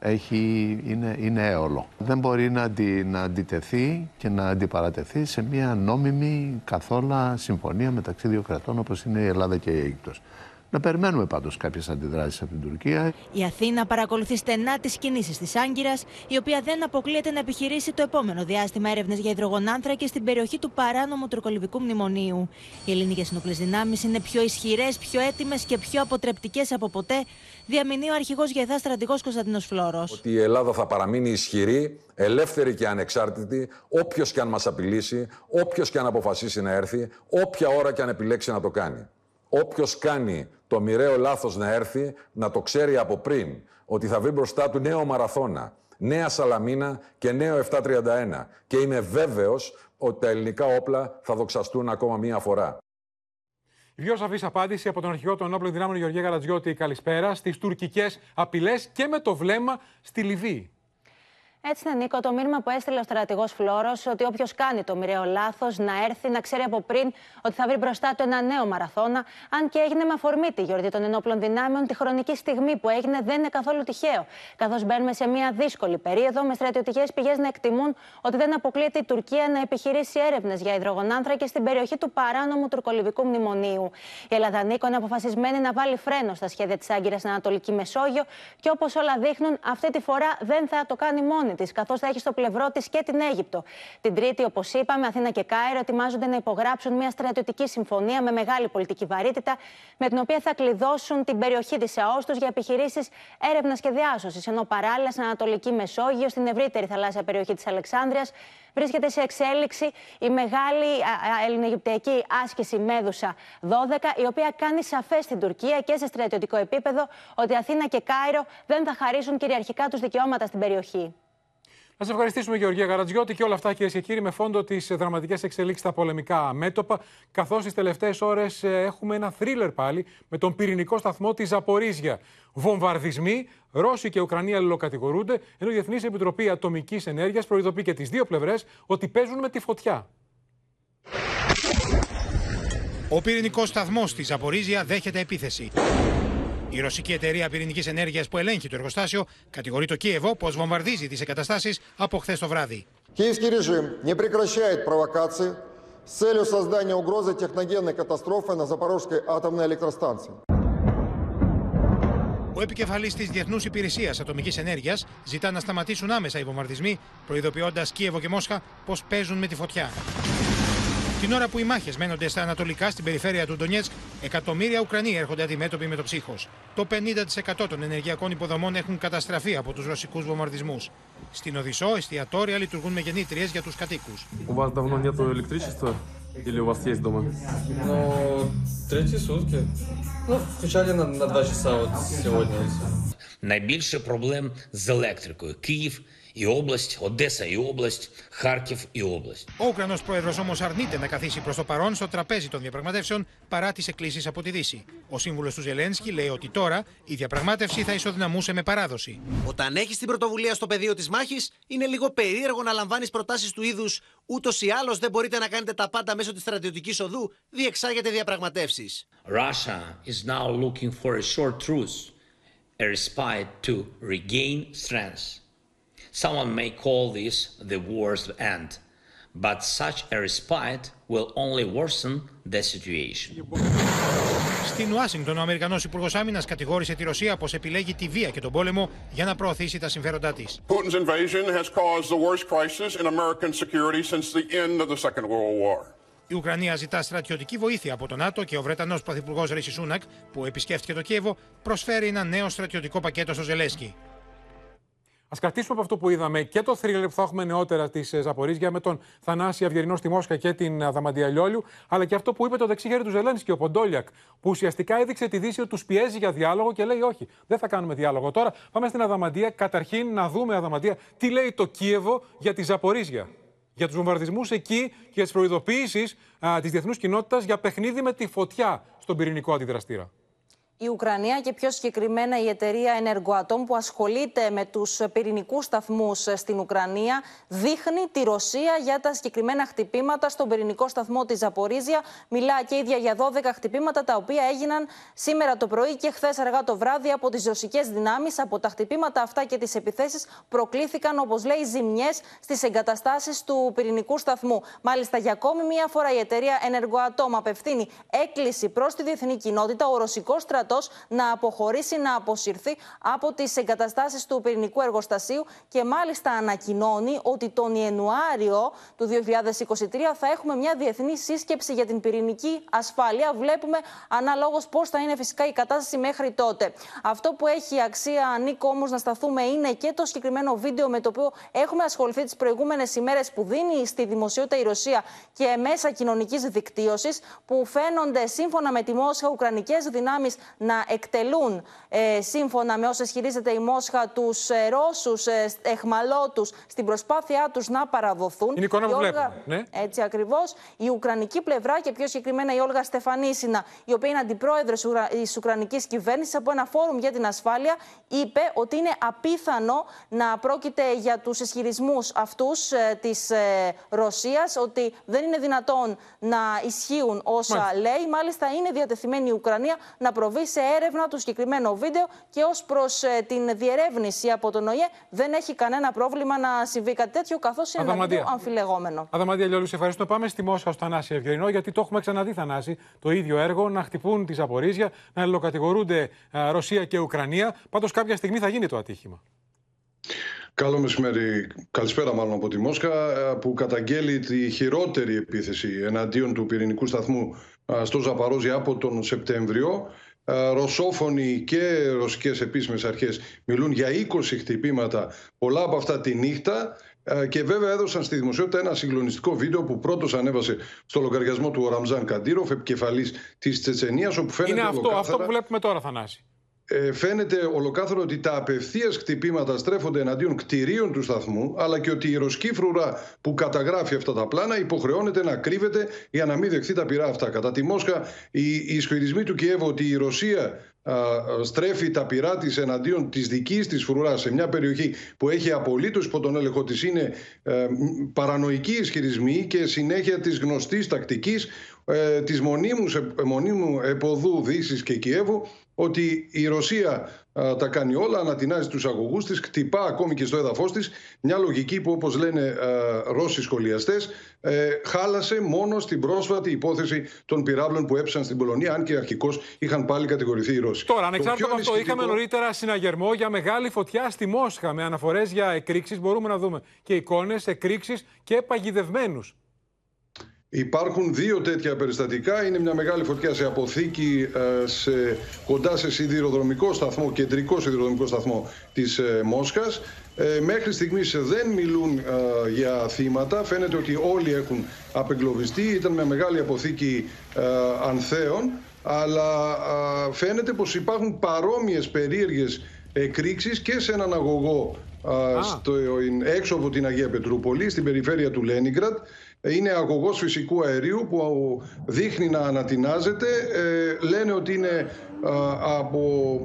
ε, έχει, είναι, είναι έολο. Δεν μπορεί να, αντι, να αντιτεθεί και να αντιπαρατεθεί σε μια νόμιμη καθόλου συμφωνία μεταξύ δύο κρατών όπως είναι η Ελλάδα και η Αίγυπτος. Να περιμένουμε πάντως κάποιες αντιδράσεις από την Τουρκία. Η Αθήνα παρακολουθεί στενά τις κινήσεις της Άγκυρας, η οποία δεν αποκλείεται να επιχειρήσει το επόμενο διάστημα έρευνες για υδρογονάνθρακε στην περιοχή του παράνομου τουρκολιβικού μνημονίου. Οι ελληνικές ενόπλες δυνάμεις είναι πιο ισχυρές, πιο έτοιμες και πιο αποτρεπτικές από ποτέ, διαμηνεί ο αρχηγός Γεθά στρατηγός Κωνσταντίνος Φλόρο. Ότι η Ελλάδα θα παραμείνει ισχυρή, ελεύθερη και ανεξάρτητη, όποιος και αν μας απειλήσει, όποιος και αν αποφασίσει να έρθει, όποια ώρα και αν επιλέξει να το κάνει. Όποιος κάνει το μοιραίο λάθος να έρθει, να το ξέρει από πριν, ότι θα βρει μπροστά του νέο μαραθώνα, νέα Σαλαμίνα και νέο 731. Και είμαι βέβαιος ότι τα ελληνικά όπλα θα δοξαστούν ακόμα μία φορά. Η πιο σαφής απάντηση από τον αρχηγό των όπλων δυνάμεων Γεωργία Γαλατζιώτη, καλησπέρα, στις τουρκικές απειλές και με το βλέμμα στη Λιβύη. Έτσι είναι, Νίκο, το μήνυμα που έστειλε ο στρατηγός Φλόρος ότι όποιος κάνει το μοιραίο λάθος να έρθει να ξέρει από πριν ότι θα βρει μπροστά του ένα νέο μαραθώνα, αν και έγινε με αφορμή τη γιορτή των ενόπλων δυνάμεων, τη χρονική στιγμή που έγινε δεν είναι καθόλου τυχαίο. Καθώς μπαίνουμε σε μια δύσκολη περίοδο, με στρατιωτικές πηγές να εκτιμούν ότι δεν αποκλείεται η Τουρκία να επιχειρήσει έρευνες για υδρογονάνθρακε στην περιοχή του παράνομου τουρκολιβικού μνημονίου. Η Ελλάδα, Νίκο, είναι αποφασισμένη να βάλει φρένο στα σχέδια της Άγκυρας στην Ανατολική Μεσόγειο και όπως όλα δείχνουν, αυτή τη φορά δεν θα το κάνει μόνη της, καθώς θα έχει στο πλευρό της και την Αίγυπτο. Την Τρίτη, όπως είπαμε, Αθήνα και Κάιρο ετοιμάζονται να υπογράψουν μια στρατιωτική συμφωνία με μεγάλη πολιτική βαρύτητα, με την οποία θα κλειδώσουν την περιοχή της ΑΟΣ τους για επιχειρήσεις έρευνας και διάσωσης. Ενώ παράλληλα στην Ανατολική Μεσόγειο, στην ευρύτερη θαλάσσια περιοχή της Αλεξάνδρειας, βρίσκεται σε εξέλιξη η μεγάλη ελληνογυπτιακή άσκηση Μέδουσα 12, η οποία κάνει σαφές στην Τουρκία και σε στρατιωτικό επίπεδο ότι Αθήνα και Κάιρο δεν θα χαρίσουν κυριαρχικά τους δικαιώματα στην περιοχή. Να σα ευχαριστήσουμε, Γεωργία Γαρατζιώτη, και όλα αυτά, κυρίες και κύριοι, με φόντο τις δραματικές εξελίξεις στα πολεμικά μέτωπα. Καθώς τις τελευταίες ώρες έχουμε ένα θρίλερ πάλι με τον πυρηνικό σταθμό της Ζαπορίζια. Βομβαρδισμοί, Ρώσοι και Ουκρανοί αλληλοκατηγορούνται, ενώ η Διεθνής Επιτροπή Ατομικής Ενέργειας προειδοποιεί και τις δύο πλευρές ότι παίζουν με τη φωτιά. Ο πυρηνικός σταθμός στη Ζαπορίζια δέχεται επίθεση. Η ρωσική εταιρεία πυρηνική ενέργεια που ελέγχει το εργοστάσιο κατηγορεί το Κίεβο πω βομβαρδίζει τι εγκαταστάσει από χθε το βράδυ. Киевский режим не прекращает провокации с целью создания угрозы техногенной катастрофы на Запорожской атомной электростанции. Ο επικεφαλής της Διεθνούς Υπηρεσίας Ατομικής Ενέργειας ζητά να σταματήσουν άμεσα οι βομβαρδισμοί, προειδοποιώντας Κίεβο και Μόσχα πως παίζουν με τη φωτιά. Την ώρα που οι μάχε μένονται στα ανατολικά στην περιφέρεια του Ντονιέτσκ, εκατομμύρια Ουκρανοί έρχονται αντιμέτωποι με το ψύχο. Το 50% των ενεργειακών υποδομών έχουν καταστραφεί από του ρωσικού βομβαρδισμού. Στην Οδυσσό, εστιατόρια λειτουργούν με γεννήτριε για του κατοίκου. У вас давно нету электричества? Или у вас есть дома? Ну, третьи сутки. Ну, включали на, на два часа вот сегодня и все. Найбільше проблем з електрикою. Київ η Όμπλαστ, Οντέσα η Όμπλαστ, Χάρκιβ η Όμπλαστ. Ο Ουκρανός πρόεδρος όμως αρνείται να καθίσει προς το παρόν στο τραπέζι των διαπραγματεύσεων παρά τις εκκλήσεις από τη Δύση. Ο σύμβουλος του Ζελένσκι λέει ότι τώρα η διαπραγμάτευση θα ισοδυναμούσε με παράδοση. Όταν έχεις την πρωτοβουλία στο πεδίο της μάχης, είναι λίγο περίεργο να λαμβάνεις προτάσεις του είδους ούτως ή άλλως δεν μπορείτε να κάνετε τα πάντα μέσω της στρατιωτικής οδού, διεξάγετε διαπραγματεύσεις. Russia is now looking for a short truce, a respite to regain strength. Someone may call this the war's end, but such a respite will only worsen the situation. Στην Ουάσιγκτον, ο Αμερικανός Υπουργός Άμυνας κατηγόρησε τη Ρωσία πως επιλέγει τη βία και τον πόλεμο για να προωθήσει τα συμφέροντά της. Putin's invasion has caused the worst crisis in American security since the end of the Second World War. Η Ουκρανία ζητά στρατιωτική βοήθεια από το ΝΑΤΟ και ο Βρετανός Πρωθυπουργός Ρίση Σούνακ, που επισκέφθηκε το Κίεβο, προσφέρει ένα νέο στρατιωτικό πακέτο στο Ζελέσκι. Α κρατήσουμε από αυτό που είδαμε και το θρύλερ που θα έχουμε νεότερα τη Ζαπορίζια με τον Θανάση Αυγερινό στη Μόσχα και την Αδαμαντία Λιόλιου, αλλά και αυτό που είπε το δεξί χέρι του Ζελένσκι, ο Ποντόλιακ, που ουσιαστικά έδειξε τη Δύση ότι τους πιέζει για διάλογο και λέει: Όχι, δεν θα κάνουμε διάλογο. Τώρα πάμε στην Αδαμαντία. Καταρχήν να δούμε, Αδαμαντία, τι λέει το Κίεβο για τη Ζαπορίζια. Για τους βομβαρδισμούς εκεί και για τι προειδοποιήσει της διεθνούς κοινότητας για παιχνίδι με τη φωτιά στον πυρηνικό αντιδραστήρα. Η Ουκρανία και πιο συγκεκριμένα η εταιρεία Energoatom που ασχολείται με τους πυρηνικούς σταθμούς στην Ουκρανία δείχνει τη Ρωσία για τα συγκεκριμένα χτυπήματα στον πυρηνικό σταθμό της Ζαπορίζια. Μιλά και ίδια για 12 χτυπήματα τα οποία έγιναν σήμερα το πρωί και χθες αργά το βράδυ από τις ρωσικές δυνάμεις. Από τα χτυπήματα αυτά και τις επιθέσεις προκλήθηκαν όπως λέει ζημιές στις εγκαταστάσεις του πυρηνικού σταθμού. Μάλιστα για ακόμη μία φορά η εταιρεία Energoatom απευθύνει έκκληση προς τη διεθνή κοινότητα. Ο ρωσικός στρατός να αποχωρήσει, να αποσυρθεί από τις εγκαταστάσεις του πυρηνικού εργοστασίου και μάλιστα ανακοινώνει ότι τον Ιανουάριο του 2023 θα έχουμε μια διεθνή σύσκεψη για την πυρηνική ασφάλεια. Βλέπουμε αναλόγως πώς θα είναι φυσικά η κατάσταση μέχρι τότε. Αυτό που έχει αξία, Νίκο, όμως να σταθούμε είναι και το συγκεκριμένο βίντεο με το οποίο έχουμε ασχοληθεί τις προηγούμενες ημέρες που δίνει στη δημοσιότητα η Ρωσία και μέσα κοινωνικής δικτύωσης, που φαίνονται σύμφωνα με τη Μόσχα ουκρανικές δυνάμεις να εκτελούν ε, σύμφωνα με όσα ισχυρίζεται η Μόσχα τους ε, Ρώσους ε, εχμαλώτους στην προσπάθειά τους να παραδοθούν. Είναι εικόνα που Όλγα... βλέπουμε. Ναι. Έτσι ακριβώς. Η Ουκρανική πλευρά και πιο συγκεκριμένα η Όλγα Στεφανίσινα, η οποία είναι αντιπρόεδρος της Ουκρανικής κυβέρνησης, από ένα φόρουμ για την ασφάλεια, είπε ότι είναι απίθανο να πρόκειται για τους ισχυρισμούς αυτούς ε, της ε, Ρωσίας, ότι δεν είναι δυνατόν να ισχύουν όσα Μάλιστα. λέει. Μάλιστα, είναι διατεθειμένη η Ουκρανία να προβεί σε έρευνα του συγκεκριμένο βίντεο και ως προς την διερεύνηση από τον ΟΗΕ δεν έχει κανένα πρόβλημα να συμβεί κάτι τέτοιο, καθώς είναι ένα Αδαμαντία. βίντεο αμφιλεγόμενο. Αδαμαντία Λιόλου, σε ευχαριστώ. Πάμε στη Μόσχα στο Θανάση Ευγερινό, γιατί το έχουμε ξαναδεί, Θανάση, το ίδιο έργο, να χτυπούν τη Ζαπορίζια, να ελλοκατηγορούνται α, Ρωσία και Ουκρανία. Πάντως κάποια στιγμή θα γίνει το ατύχημα. Καλό μεσημέρι, καλησπέρα μάλλον από τη Μόσχα, ε, που καταγγέλει τη χειρότερη επίθεση εναντίον του πυρηνικού σταθμού ε, στο Ζαπαρόζι από τον Σεπτέμβριο. Ε, Ρωσόφωνοι και ρωσικές επίσημες αρχές μιλούν για 20 χτυπήματα, πολλά από αυτά τη νύχτα. Ε, Και βέβαια έδωσαν στη δημοσιότητα ένα συγκλονιστικό βίντεο που πρώτος ανέβασε στο λογαριασμό του ο Ραμζάν Καντήροφ, επικεφαλής της Τσετσενίας, όπου φαίνεται Είναι αυτό, ολοκάθαρα- αυτό που βλέπουμε τώρα, Θανάση. Ε, φαίνεται ολοκάθαρο ότι τα απευθείας χτυπήματα στρέφονται εναντίον κτηρίων του σταθμού, αλλά και ότι η ρωσική φρουρά που καταγράφει αυτά τα πλάνα υποχρεώνεται να κρύβεται για να μην δεχθεί τα πυρά αυτά. Κατά τη Μόσχα, οι, οι ισχυρισμοί του Κιέβου ότι η Ρωσία α, στρέφει τα πυρά της εναντίον της δικής της φρουράς σε μια περιοχή που έχει απολύτως υπό τον έλεγχο της είναι ε, μ, παρανοϊκοί ισχυρισμοί και συνέχεια της γνωστής τακτικής ε, της μονίμους, μονίμου εποδού Δύσης και Κιέβου ότι η Ρωσία α, τα κάνει όλα, ανατινάζει τους αγωγούς της, χτυπά ακόμη και στο έδαφος της. Μια λογική που όπως λένε α, Ρώσοι σχολιαστές ε, χάλασε μόνο στην πρόσφατη υπόθεση των πυράβλων που έψαν στην Πολωνία, αν και αρχικώς είχαν πάλι κατηγορηθεί οι Ρώσοι. Τώρα, Το ανεξάρτητα πιο από αυτό, ανησυχητικό- είχαμε νωρίτερα συναγερμό για μεγάλη φωτιά στη Μόσχα με αναφορές για εκρήξεις. Μπορούμε να δούμε και εικόνες, εκρήξεις και παγιδευμένους. Υπάρχουν δύο τέτοια περιστατικά. Είναι μια μεγάλη φωτιά σε αποθήκη ε, σε, κοντά σε σιδηροδρομικό σταθμό, κεντρικό σιδηροδρομικό σταθμό της ε, Μόσχας. Ε, μέχρι στιγμής δεν μιλούν ε, για θύματα. Φαίνεται ότι όλοι έχουν απεγκλωβιστεί. Ήταν μια μεγάλη αποθήκη ε, ανθέων. Αλλά φαίνεται πως υπάρχουν παρόμοιες περίεργες εκρήξεις και σε έναν αγωγό στο, έξω από την Αγία Πετρούπολη, στην περιφέρεια του Λένιγκρατ. Είναι αγωγός φυσικού αερίου που δείχνει να ανατινάζεται. Ε, λένε ότι είναι από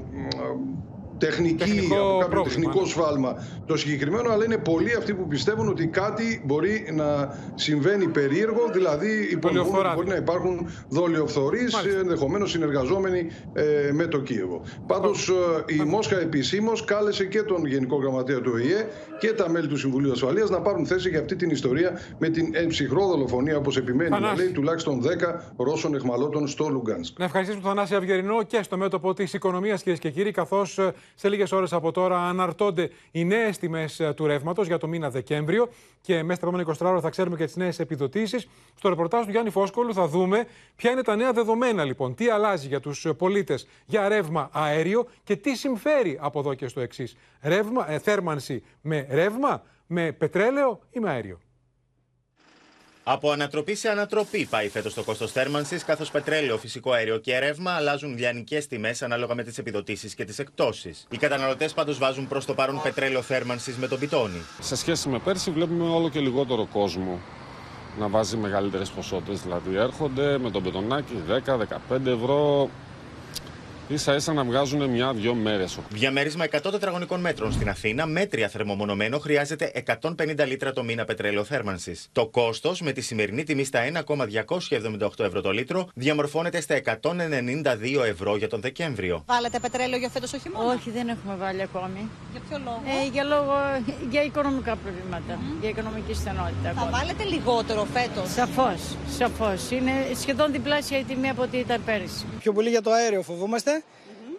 τεχνική, τεχνικό από κάποιο τεχνικό ναι. σφάλμα το συγκεκριμένο, αλλά είναι πολλοί αυτοί που πιστεύουν ότι κάτι μπορεί να συμβαίνει περίεργο, δηλαδή υπονοούν ότι μπορεί να υπάρχουν δολιοφθορείς, ενδεχομένως συνεργαζόμενοι ε, με το Κίεβο. Πάντως ε, η Μόσχα επισήμως κάλεσε και τον Γενικό Γραμματέα του ΟΗΕ και τα μέλη του Συμβουλίου Ασφαλείας να πάρουν θέση για αυτή την ιστορία με την ψυχρό δολοφονία, όπως επιμένει να λέει, τουλάχιστον 10 Ρώσων εχμαλώτων στο Λουγκάνσκ. Να ευχαριστήσουμε τον Θανάση Αυγερινό και στο μέτωπο της οικονομίας, κυρίες και κύριοι, καθώς ε, σε λίγες ώρες από τώρα αναρτώνται οι νέες τιμές ε, του ρεύματος για το μήνα Δεκέμβριο και μέσα στα επόμενα 24 ώρα θα ξέρουμε και τις νέες επιδοτήσεις. Στο ρεπορτάζ του Γιάννη Φόσκολου θα δούμε ποια είναι τα νέα δεδομένα λοιπόν, τι αλλάζει για τους πολίτες για ρεύμα αέριο και τι συμφέρει από εδώ και στο εξής. Ε, θέρμανση με ρεύμα, με πετρέλαιο ή με αέριο; Από ανατροπή σε ανατροπή πάει φέτος το κόστος θέρμανσης, καθώς πετρέλαιο, φυσικό αέριο και ρεύμα αλλάζουν λιανικές τιμές ανάλογα με τις επιδοτήσεις και τις εκτόσει. Οι καταναλωτές πάντως βάζουν προς το παρόν πετρέλαιο θέρμανσης με τον πιτόνι. Σε σχέση με πέρσι, βλέπουμε όλο και λιγότερο κόσμο να βάζει μεγαλύτερες ποσότητες. Δηλαδή έρχονται με τον πετονάκι 10-15 ευρώ ίσα ίσα να βγάζουν μια-δυο μέρες. Διαμέρισμα 100 τετραγωνικών μέτρων στην Αθήνα, μέτρια θερμομονωμένο, χρειάζεται 150 λίτρα το μήνα πετρέλαιο θέρμανσης. Το κόστος με τη σημερινή τιμή στα 1,278 ευρώ το λίτρο διαμορφώνεται στα 192 ευρώ για τον Δεκέμβριο. Βάλετε πετρέλαιο για φέτος όχι μόνο; Όχι, δεν έχουμε βάλει ακόμη. Για ποιο λόγο; Ε, για, λόγο για οικονομικά προβλήματα, mm. για οικονομική στενότητα. Θα βάλετε λιγότερο φέτος; Σαφώς, σαφώς. Είναι σχεδόν διπλάσια η τιμή από ό,τι ήταν πέρυσι. Πιο πολύ για το αέριο φοβόμαστε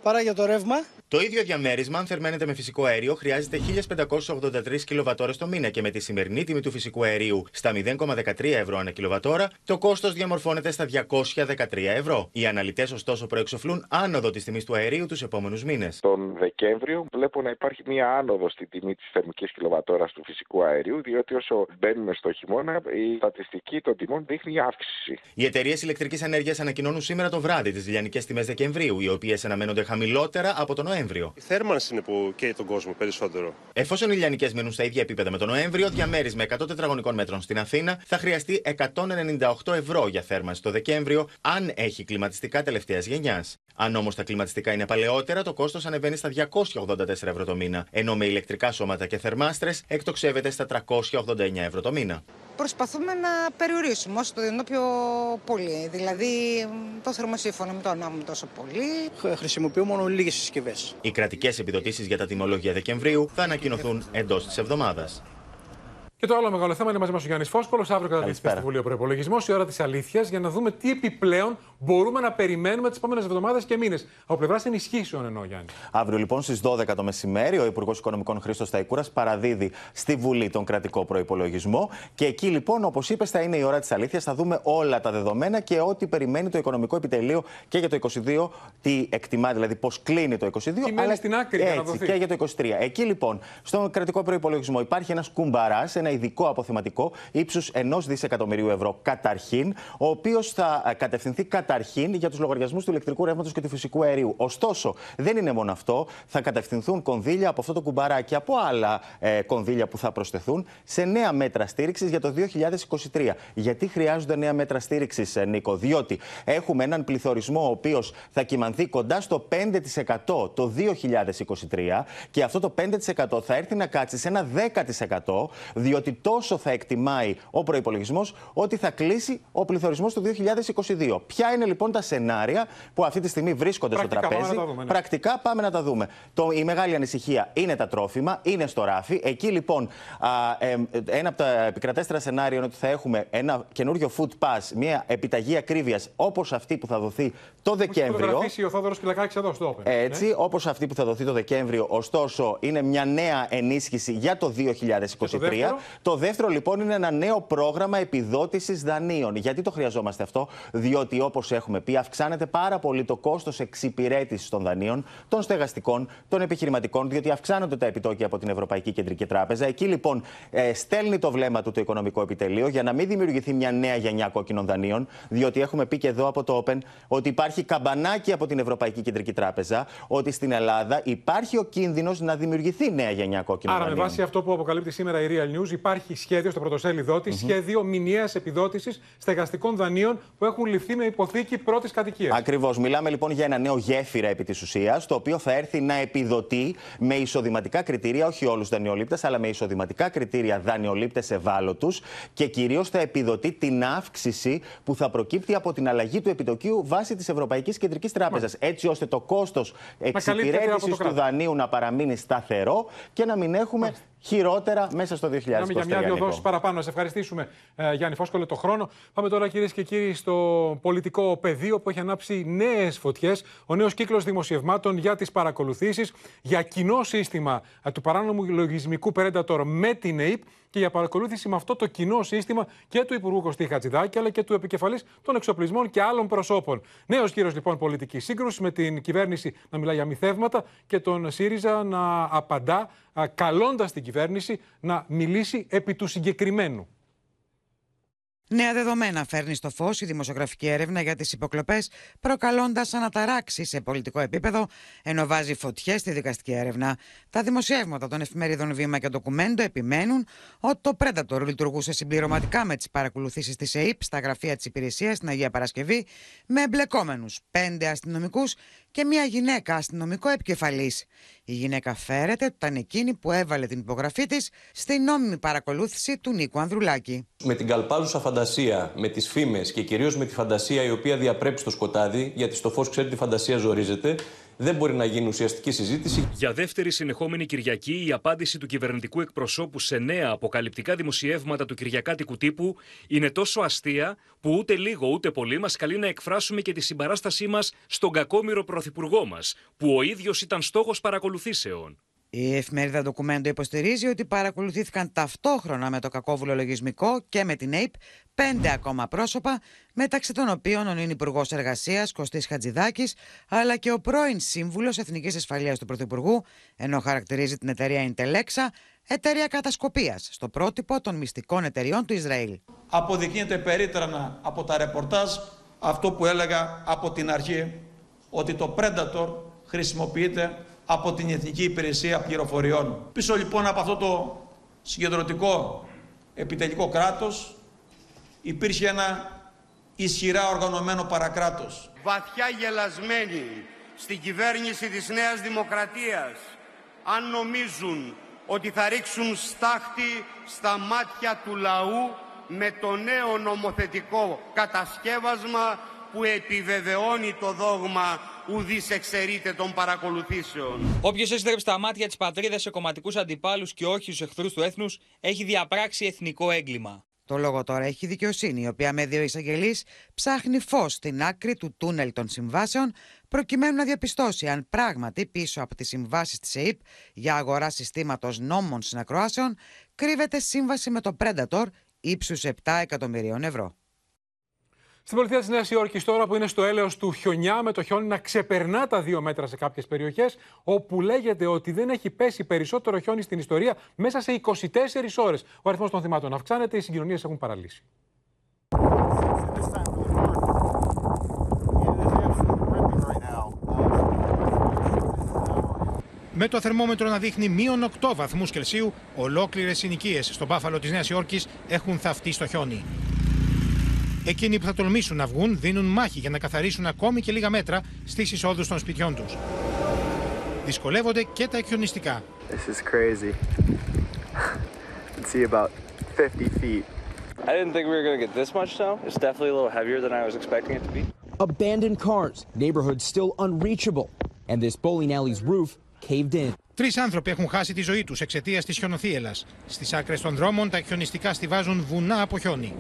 παρά για το ρεύμα. Το ίδιο διαμέρισμα, αν θερμαίνεται με φυσικό αέριο, χρειάζεται 1583 κιλοβατόρες το μήνα και με τη σημερινή τιμή του φυσικού αερίου στα 0,13 ευρώ ανά κιλοβατόρα, το κόστος διαμορφώνεται στα 213 ευρώ. Οι αναλυτές, ωστόσο, προεξοφλούν άνοδο της τιμής του αερίου τους επόμενους μήνες. Τον Δεκέμβριο βλέπω να υπάρχει μία άνοδο στη τιμή της θερμικής κιλοβατόρας του φυσικού αερίου, διότι όσο μπαίνουμε στο χειμώνα, η στατιστική των τιμών δείχνει αύξηση. Οι εταιρείες ηλεκτρικής ενέργειας ανακοινώνουν σήμερα το βράδυ τις λιανικές τιμές Δεκεμβρίου, οι οποίες αναμένονται χαμηλότερα από τον Νοέμβριο. Η θέρμανση είναι που καίει τον κόσμο περισσότερο. Εφόσον οι λιανικέ μείνουν στα ίδια επίπεδα με τον Νοέμβριο, διαμέρισμα 100 τετραγωνικών μέτρων στην Αθήνα θα χρειαστεί 198 ευρώ για θέρμανση το Δεκέμβριο, αν έχει κλιματιστικά τελευταίας γενιάς. Αν όμως τα κλιματιστικά είναι παλαιότερα, το κόστος ανεβαίνει στα 284 ευρώ το μήνα, ενώ με ηλεκτρικά σώματα και θερμάστρες εκτοξεύεται στα 389 ευρώ το μήνα. Προσπαθούμε να περιορίσουμε όσο το δυνατό πιο πολύ. Δηλαδή, το θερμοσύφωνο μην το ανάβουμε τόσο πολύ. Χρησιμοποιούμε μόνο λίγες συσκευές. Οι κρατικές επιδοτήσεις για τα τιμολόγια Δεκεμβρίου θα ανακοινωθούν εντός της εβδομάδας. Και το άλλο μεγάλο θέμα είναι μαζί μας ο Γιάννης Φόσκολο. Αύριο καταδείχθηκε στο Βουλίο Προπολογισμό η ώρα της αλήθειας για να δούμε τι επιπλέον μπορούμε να περιμένουμε τις επόμενες εβδομάδες και μήνες. Από πλευράς ενισχύσεων εννοώ, Γιάννη. Αύριο λοιπόν στις 12 το μεσημέρι ο Υπουργός Οικονομικών Χρήστος Ταϊκούρα παραδίδει στη Βουλή τον κρατικό προπολογισμό. Και εκεί λοιπόν, όπως είπες, θα είναι η ώρα της αλήθειας. Θα δούμε όλα τα δεδομένα και ό,τι περιμένει το Οικονομικό Επιτελείο και για το 22, τι εκτιμά, δηλαδή πώς κλείνει το 22. Τι αλλά στην άκρη έτσι, και για το 23. Εκεί λοιπόν, στον κρατικό προπολογισμό υπάρχει ένας κουμπαράς, ένα ειδικό αποθεματικό ύψους 1 δισεκατομμυρίου ευρώ καταρχήν, ο οποίος θα ε, κατευθυνθεί καταρχήν για τους λογαριασμούς του ηλεκτρικού ρεύματος και του φυσικού αερίου. Ωστόσο, δεν είναι μόνο αυτό. Θα κατευθυνθούν κονδύλια από αυτό το κουμπαράκι από άλλα ε, κονδύλια που θα προσθεθούν σε νέα μέτρα στήριξης για το 2023. Γιατί χρειάζονται νέα μέτρα στήριξης, ε, Νίκο, Διότι έχουμε έναν πληθωρισμό ο οποίος θα κοιμανθεί κοντά στο 5% το 2023 και αυτό το 5% θα έρθει να κάτσει σε ένα 10% διότι τόσο θα εκτιμάει ο προπολογισμό ότι θα κλείσει ο πληθωρισμός του 2022. Ποια είναι λοιπόν τα σενάρια που αυτή τη στιγμή βρίσκονται Πρακτικά, στο τραπέζι; Πάμε δούμε, ναι. Πρακτικά πάμε να τα δούμε. Το, η μεγάλη ανησυχία είναι τα τρόφιμα, είναι στο ράφι. Εκεί λοιπόν α, ε, ένα από τα επικρατέστερα σενάρια είναι ότι θα έχουμε ένα καινούριο food pass, μια επιταγή ακρίβειας όπως αυτή που θα δοθεί το Δεκέμβριο. ο Θόδωρος Κυλακάκη εδώ στο Open. Έτσι, ναι. όπως αυτή που θα δοθεί το Δεκέμβριο, ωστόσο είναι μια νέα ενίσχυση για το 2023. Το δεύτερο λοιπόν είναι ένα νέο πρόγραμμα επιδότησης δανείων. Γιατί το χρειαζόμαστε αυτό, Διότι όπως έχουμε πει, αυξάνεται πάρα πολύ το κόστος εξυπηρέτησης των δανείων, των στεγαστικών, των επιχειρηματικών, διότι αυξάνονται τα επιτόκια από την Ευρωπαϊκή Κεντρική Τράπεζα. Εκεί λοιπόν ε, στέλνει το βλέμμα του το οικονομικό επιτελείο για να μην δημιουργηθεί μια νέα γενιά κόκκινων δανείων, διότι έχουμε πει και εδώ από το Open ότι υπάρχει καμπανάκι από την Ευρωπαϊκή Κεντρική Τράπεζα ότι στην Ελλάδα υπάρχει ο κίνδυνος να δημιουργηθεί νέα γενιά κόκκινων Άρα, δανείων. με βάση αυτό που αποκαλύπτει σήμερα η Real News, υπάρχει σχέδιο στο πρωτοσέλιδό της, σχέδιο μηνιαίας επιδότησης στεγαστικών δανείων που έχουν ληφθεί με υποθήκη πρώτης κατοικίας. Ακριβώς. Μιλάμε λοιπόν για ένα νέο γέφυρα επί της ουσίας, το οποίο θα έρθει να επιδοτεί με εισοδηματικά κριτήρια, όχι όλους του δανειολήπτες, αλλά με εισοδηματικά κριτήρια δανειολήπτες ευάλωτους και κυρίως θα επιδοτεί την αύξηση που θα προκύπτει από την αλλαγή του επιτοκίου βάσει της Ευρωπαϊκής Κεντρικής Τράπεζας. Έτσι ώστε το κόστος καλύπτεται από εξυπηρέτησης το του κράτος. δανείου να παραμείνει σταθερό και να μην έχουμε χειρότερα μέσα στο 2023. Μιλάμε για μια-δυο Νίκο. δόσεις παραπάνω. Να σε ευχαριστήσουμε, ε, Γιάννη Φόσκολε, το χρόνο. Πάμε τώρα, κυρίες και κύριοι, στο πολιτικό πεδίο που έχει ανάψει νέες φωτιές. Ο νέος κύκλος δημοσιευμάτων για τις παρακολουθήσεις, για κοινό σύστημα ε, του παράνομου λογισμικού Predator με την ΑΕΠ και για παρακολούθηση με αυτό το κοινό σύστημα και του Υπουργού Κωστή Χατζηδάκη, αλλά και του επικεφαλής των εξοπλισμών και άλλων προσώπων. Νέος κύριο λοιπόν πολιτικής σύγκρουσης με την κυβέρνηση να μιλάει για μυθεύματα και τον ΣΥΡΙΖΑ να απαντά καλώντας την κυβέρνηση να μιλήσει επί του συγκεκριμένου. Νέα δεδομένα φέρνει στο φως η δημοσιογραφική έρευνα για τις υποκλοπές, προκαλώντας αναταράξεις σε πολιτικό επίπεδο, ενώ βάζει φωτιές στη δικαστική έρευνα. Τα δημοσιεύματα των εφημερίδων Βήμα και Ντοκουμέντο επιμένουν ότι το Predator λειτουργούσε συμπληρωματικά με τις παρακολουθήσεις της ΕΕΠ στα γραφεία της υπηρεσίας στην Αγία Παρασκευή, με εμπλεκόμενους πέντε αστυνομικούς και μια γυναίκα αστυνομικό επικεφαλής. Η γυναίκα φέρεται ότι ήταν εκείνη που έβαλε την υπογραφή της στην νόμιμη παρακολούθηση του Νίκου Ανδρουλάκη. με την καλπάζουσα φαντασία, με τις φήμες και κυρίως με τη φαντασία η οποία διαπρέπει στο σκοτάδι, γιατί στο φως ξέρει τη φαντασία ζορίζεται, δεν μπορεί να γίνει ουσιαστική συζήτηση. Για δεύτερη συνεχόμενη Κυριακή, η απάντηση του κυβερνητικού εκπροσώπου σε νέα αποκαλυπτικά δημοσιεύματα του Κυριακάτικου τύπου είναι τόσο αστεία που ούτε λίγο ούτε πολύ μας καλεί να εκφράσουμε και τη συμπαράστασή μας στον κακόμοιρο πρωθυπουργό μας, που ο ίδιος ήταν στόχος παρακολουθήσεων. Η εφημερίδα Ντοκουμέντο υποστηρίζει ότι παρακολουθήθηκαν ταυτόχρονα με το κακόβουλο λογισμικό και με την ΑΕΠ πέντε ακόμα πρόσωπα, μεταξύ των οποίων ο νυν Υπουργός Εργασίας Κωστής Χατζηδάκης, αλλά και ο πρώην Σύμβουλος Εθνικής Ασφαλείας του Πρωθυπουργού, ενώ χαρακτηρίζει την εταιρεία Intelexa εταιρεία κατασκοπίας στο πρότυπο των μυστικών εταιριών του Ισραήλ. αποδεικνύεται περίτρανα από τα ρεπορτάζ αυτό που έλεγα από την αρχή ότι το Predator χρησιμοποιείται από την Εθνική Υπηρεσία Πληροφοριών. Πίσω λοιπόν από αυτό το συγκεντρωτικό επιτελικό κράτος υπήρχε ένα ισχυρά οργανωμένο παρακράτος. βαθιά γελασμένοι στην κυβέρνηση της Νέας Δημοκρατίας αν νομίζουν ότι θα ρίξουν στάχτη στα μάτια του λαού με το νέο νομοθετικό κατασκεύασμα που επιβεβαιώνει το δόγμα ουδής εξαιρείται των παρακολουθήσεων. Όποιος έστρεψε τα μάτια της πατρίδας σε κομματικούς αντιπάλους και όχι στους εχθρούς του έθνους, έχει διαπράξει εθνικό έγκλημα. Το λόγο τώρα έχει η δικαιοσύνη, η οποία με δύο εισαγγελείς ψάχνει φως στην άκρη του τούνελ των συμβάσεων, προκειμένου να διαπιστώσει αν πράγματι πίσω από τις συμβάσεις της ΕΕΠ για αγορά συστήματος νόμων συνακροάσεων κρύβεται σύμβαση με το Predator ύψους 7 εκατομμυρίων ευρώ. Στην πολιτεία της Νέας Υόρκης, τώρα που είναι στο έλεος του χιονιά, με το χιόνι να ξεπερνά τα δύο μέτρα σε κάποιες περιοχές, όπου λέγεται ότι δεν έχει πέσει περισσότερο χιόνι στην ιστορία μέσα σε 24 ώρες. Ο αριθμός των θυμάτων αυξάνεται, οι συγκοινωνίες έχουν παραλύσει. Με το θερμόμετρο να δείχνει μείον 8 βαθμούς Κελσίου, ολόκληρες συνοικίες στο Μπάφαλο της Νέας Υόρκης έχουν θαυτεί στο χιόνι. Εκείνοι που θα τολμήσουν να βγουν δίνουν μάχη για να καθαρίσουν ακόμη και λίγα μέτρα στις εισόδους των σπιτιών τους. Δυσκολεύονται και τα εκχιονιστικά. This is crazy. I can see about 50 feet. I didn't think we were going to get this much snow. It's definitely a little heavier than I was expecting it to be. Abandoned cars, neighborhoods still unreachable, and this bowling alley's roof caved in. Τρεις άνθρωποι έχουν χάσει τη ζωή τους εξαιτίας της χιονοθύελας. Στις άκρες των δρόμων τα χιονιστικά στηβάζουν βουνά από χιόνι.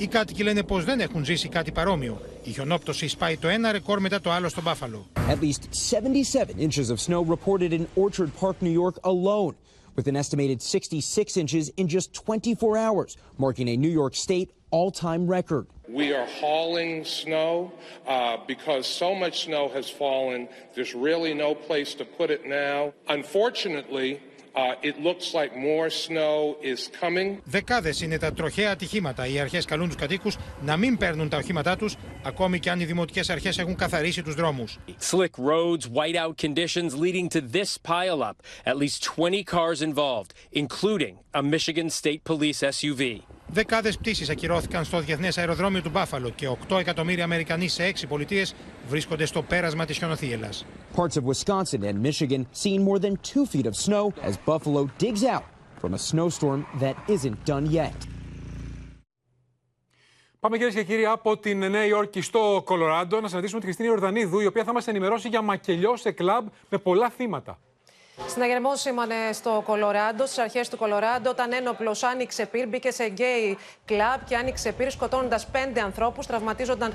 Οι κάτοικοι λένε πω δεν έχουν ζήσει κάτι παρόμοιο. Η χιονόπτωση σπάει το ένα ρεκόρ μετά το άλλο στον Μπάφαλο. At least 77 inches of snow reported in Orchard Park, New York alone, with an estimated 66 inches in just 24 hours, marking a New York State all time record. We are hauling snow uh, because so much snow has fallen. There's really no place to put it now. Unfortunately, uh, it looks like more snow is coming. Δεκάδε είναι τα τροχαία ατυχήματα. Οι αρχέ καλούν του κατοίκου να μην παίρνουν τα οχήματά του, ακόμη και αν οι δημοτικέ αρχέ έχουν καθαρίσει του δρόμου. Slick roads, whiteout conditions leading to this pileup. At least 20 cars involved, including a Michigan State Police SUV. Δεκάδες πτήσεις ακυρώθηκαν στο διεθνές αεροδρόμιο του Μπάφαλο και 8 εκατομμύρια Αμερικανοί σε 6 πολιτείες βρίσκονται στο πέρασμα της χιονοθύελας. Parts of Wisconsin and Michigan seeing more than two feet of snow as Buffalo digs out from a snowstorm that isn't done yet. Πάμε κυρίες και κύριοι από την Νέα Υόρκη στο Κολοράντο να συναντήσουμε την Χριστίνη Ορδανίδου, η οποία θα μας ενημερώσει για μακελιό σε κλαμπ με πολλά θύματα. Συναγερμό σήμανε στο Κολοράντο, στις αρχές του Κολοράντο, όταν ένοπλος άνοιξε πυρ, μπήκε σε γκέι κλαμπ και άνοιξε πυρ, σκοτώνοντας πέντε ανθρώπους, τραυματίζοντα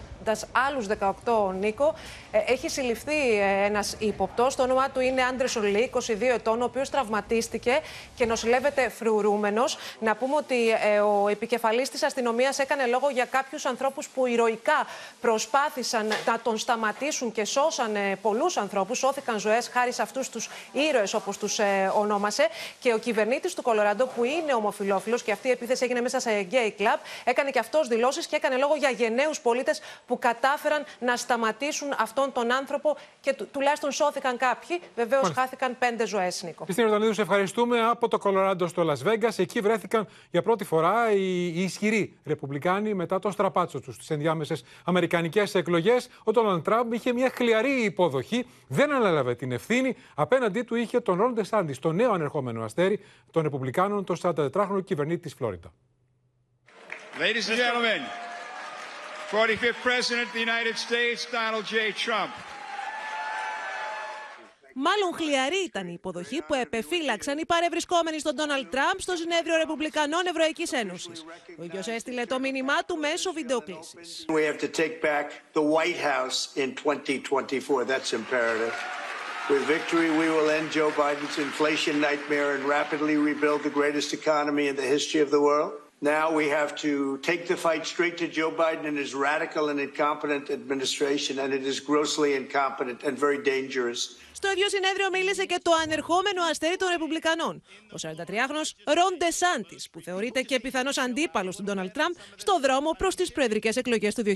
άλλους 18 Νίκο. Ε, έχει συλληφθεί ε, ένας ύποπτο. Το όνομά του είναι Άντρες Σολί, 22 ετών, ο οποίος τραυματίστηκε και νοσηλεύεται φρουρούμενος. Να πούμε ότι ε, ο επικεφαλής της αστυνομίας έκανε λόγο για κάποιους ανθρώπους που ηρωικά προσπάθησαν να τον σταματήσουν και σώσαν πολλούς ανθρώπους. Σώθηκαν ζωές χάρη σε αυτούς τους ήρωες όπως τους ε, ονόμασε. Και ο κυβερνήτης του Κολοράντο, που είναι ομοφυλόφιλο και αυτή η επίθεση έγινε μέσα σε gay club, έκανε και αυτός δηλώσεις και έκανε λόγο για γενναίους πολίτες που κατάφεραν να σταματήσουν αυτόν τον άνθρωπο και του, τουλάχιστον σώθηκαν κάποιοι. Βεβαίως χάθηκαν πέντε ζωές, Νίκο. Χριστίνα Ορδανίδου, σε ευχαριστούμε από το Κολοράντο στο Las Vegas. Εκεί βρέθηκαν για πρώτη φορά οι, οι ισχυροί Ρεπουμπλικάνοι μετά το στραπάτσο τους στις ενδιάμεσες Αμερικανικές εκλογές. Ο Ντόναλντ Τραμπ είχε μια χλιαρή υποδοχή, δεν ανέλαβε την ευθύνη. Απέναντί του είχε τον Ρόλ Ντεσάντης, το νέο ανερχόμενο αστέρι των Ρεπουμπλικάνων, τον 44χρονο κυβερνήτη της Φλόριντα. Ladies and gentlemen, 45th President of the United States, Donald J. Trump. Μάλλον χλιαρή ήταν η υποδοχή που επεφύλαξαν οι παρευρισκόμενοι στον Ντόναλτ Τραμπ στο συνέδριο Ρεπουμπλικανών Ευρωϊκής Ένωσης. Ο ίδιος έστειλε το μήνυμά του μέσω βιντεοκλήσης. We have to take back the White House in 2024. That's imperative. With victory, we will end Joe Biden's inflation nightmare and rapidly rebuild the greatest economy in the history of the world. Now we have to take the fight straight to Joe Biden and his radical and incompetent administration, and it is grossly incompetent and very dangerous. Στο ίδιο συνέδριο μίλησε και το ανερχόμενο αστέρι των Ρεπουμπλικανών, ο 43χρονος Ρον Ντεσάντη, που θεωρείται και πιθανό αντίπαλο του Ντόναλτ Τραμπ στο δρόμο προ τι προεδρικέ εκλογέ του 2024.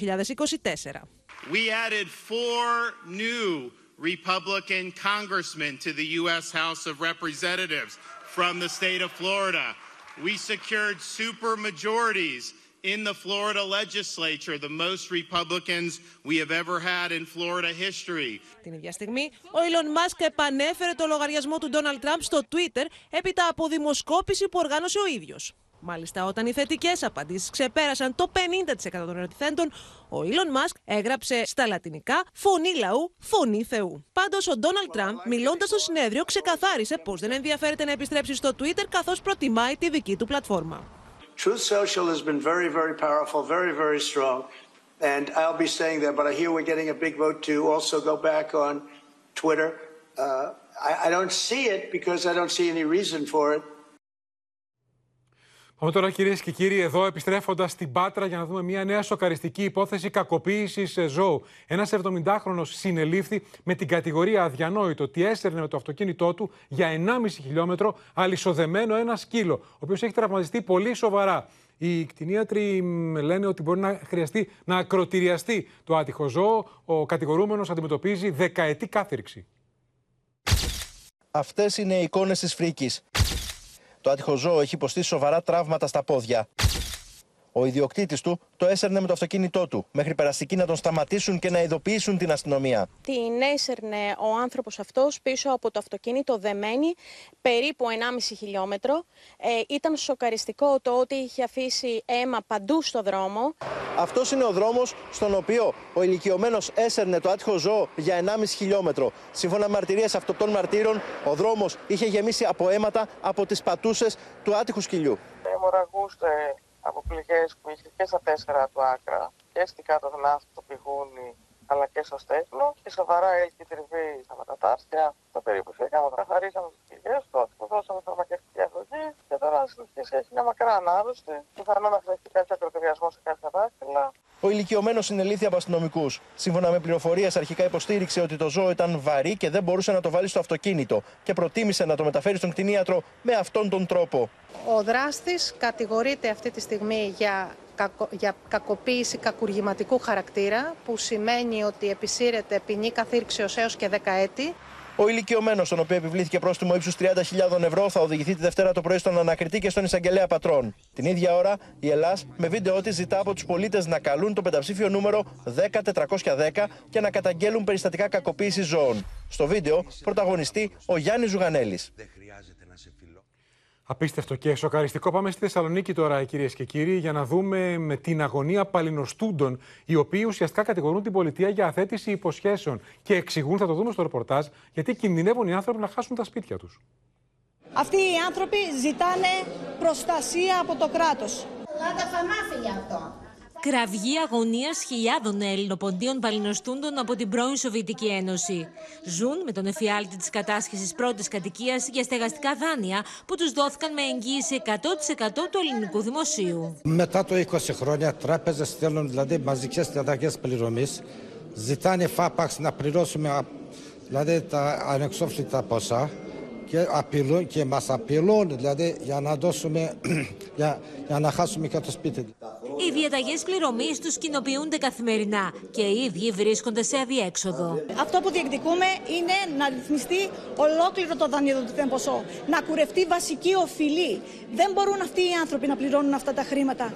We added four new Republican congressmen to the U.S. House of Representatives from the state of Florida. We secured super majorities in the Florida legislature, the most Republicans we have ever had in Florida history. Την ίδια στιγμή, ο Elon Musk επανέφερε το λογαριασμό του Donald Trump στο Twitter έπειτα από δημοσκόπηση που οργάνωσε ο ίδιος. Μάλιστα, όταν οι θετικές απαντήσεις ξεπέρασαν το 50% των ερωτηθέντων, ο Elon Musk έγραψε στα λατινικά Φωνή λαού, φωνή Θεού. Πάντως, ο Donald Trump, μιλώντας στο συνέδριο, ξεκαθάρισε πως δεν ενδιαφέρεται να επιστρέψει στο Twitter καθώς προτιμάει τη δική του πλατφόρμα. Truth Social has been very, very powerful, very, very strong. And I'll be saying that, but I hear we're getting a big vote to also go back on Twitter. Uh, I, I don't see it because I don't see any reason for it. Πάμε τώρα κυρίες και κύριοι εδώ επιστρέφοντας στην Πάτρα για να δούμε μια νέα σοκαριστική υπόθεση κακοποίησης ζώου. Ένας 70χρονο συνελήφθη με την κατηγορία αδιανόητο ότι έστερνε με το αυτοκίνητό του για 1,5 χιλιόμετρο αλυσοδεμένο ένα σκύλο, ο οποίος έχει τραυματιστεί πολύ σοβαρά. Οι κτηνίατροι λένε ότι μπορεί να χρειαστεί να ακροτηριαστεί το άτυχο ζώο. Ο κατηγορούμενος αντιμετωπίζει δεκαετή κάθυρξη. Αυτές είναι οι εικόνες της φρίκης. Το άτυχο ζώο έχει υποστεί σοβαρά τραύματα στα πόδια. Ο ιδιοκτήτης του το έσερνε με το αυτοκίνητό του, μέχρι περαστικοί να τον σταματήσουν και να ειδοποιήσουν την αστυνομία. Την έσερνε ο άνθρωπος αυτός πίσω από το αυτοκίνητο δεμένη, περίπου 1,5 χιλιόμετρο. Ε, ήταν σοκαριστικό το ότι είχε αφήσει αίμα παντού στο δρόμο. Αυτός είναι ο δρόμος στον οποίο ο ηλικιωμένος έσερνε το άτυχο ζώο για 1,5 χιλιόμετρο. Σύμφωνα με μαρτυρίες αυτών των μαρτύρων, ο δρόμος είχε γεμίσει από αίματα από τις πατούσες του άτυχου σκυλιού. Αιμορραγούσε από πληγές που είχε και στα τέσσερα του άκρα και στην κάτω γνάθη το πηγούνι αλλά και στο στέκνο και σοβαρά έλκη τριβή στα μετατάρτια. Το περίπου φύγαμε, καθαρίσαμε τι πηγέ του, του δώσαμε φαρμακευτική αγωγή και τώρα στη έχει μια μακρά ανάρρωστη. Πιθανόν να χρειαστεί κάποιο ακροτηριασμό σε κάποια δάχτυλα. Ο ηλικιωμένος συνελήφθη από αστυνομικούς. Σύμφωνα με πληροφορίες, αρχικά υποστήριξε ότι το ζώο ήταν βαρύ και δεν μπορούσε να το βάλει στο αυτοκίνητο και προτίμησε να το μεταφέρει στον κτηνίατρο με αυτόν τον τρόπο. Ο δράστης κατηγορείται αυτή τη στιγμή για, κακο, για κακοποίηση κακουργηματικού χαρακτήρα, που σημαίνει ότι επισύρεται ποινή καθήρξεως έως και 10 έτη. Ο ηλικιωμένος, στον οποίο επιβλήθηκε πρόστιμο ύψους 30.000 ευρώ, θα οδηγηθεί τη Δευτέρα το πρωί στον ανακριτή και στον εισαγγελέα πατρών. Την ίδια ώρα, η Ελλάς με βίντεο τη ζητά από τους πολίτες να καλούν το πενταψήφιο νούμερο 10410 και να καταγγέλουν περιστατικά κακοποίησης ζώων. Στο βίντεο, πρωταγωνιστεί ο Γιάννης Ζουγανέλης. Απίστευτο και σοκαριστικό. Πάμε στη Θεσσαλονίκη τώρα, κυρίες και κύριοι, για να δούμε με την αγωνία παλινοστούντων, οι οποίοι ουσιαστικά κατηγορούν την πολιτεία για αθέτηση υποσχέσεων και εξηγούν, θα το δούμε στο ρεπορτάζ, γιατί κινδυνεύουν οι άνθρωποι να χάσουν τα σπίτια τους. Αυτοί οι άνθρωποι ζητάνε προστασία από το κράτος. Πάντα θα μάθει γι' αυτό. Κραυγή αγωνίας χιλιάδων Ελληνοποντίων παλινοστούντων από την πρώην Σοβιετική Ένωση. Ζουν με τον εφιάλτη της κατάσχεσης πρώτης κατοικίας για στεγαστικά δάνεια που τους δόθηκαν με εγγύηση 100% του ελληνικού δημοσίου. Μετά το 20 χρόνια, τράπεζες στέλνουν δηλαδή μαζικές διαταγές πληρωμής. Ζητάνε φάπαξ να πληρώσουμε δηλαδή τα ανεξόφλητα ποσά και απειλούν και μας απειλούν δηλαδή για να δώσουμε, για, για να χάσουμε και το σπίτι. Οι διαταγές πληρωμής τους κοινοποιούνται καθημερινά και οι ίδιοι βρίσκονται σε αδιέξοδο. Αυτό που διεκδικούμε είναι να ρυθμιστεί ολόκληρο το δανειοδοτικό ποσό, να κουρευτεί βασική οφειλή. Δεν μπορούν αυτοί οι άνθρωποι να πληρώνουν αυτά τα χρήματα.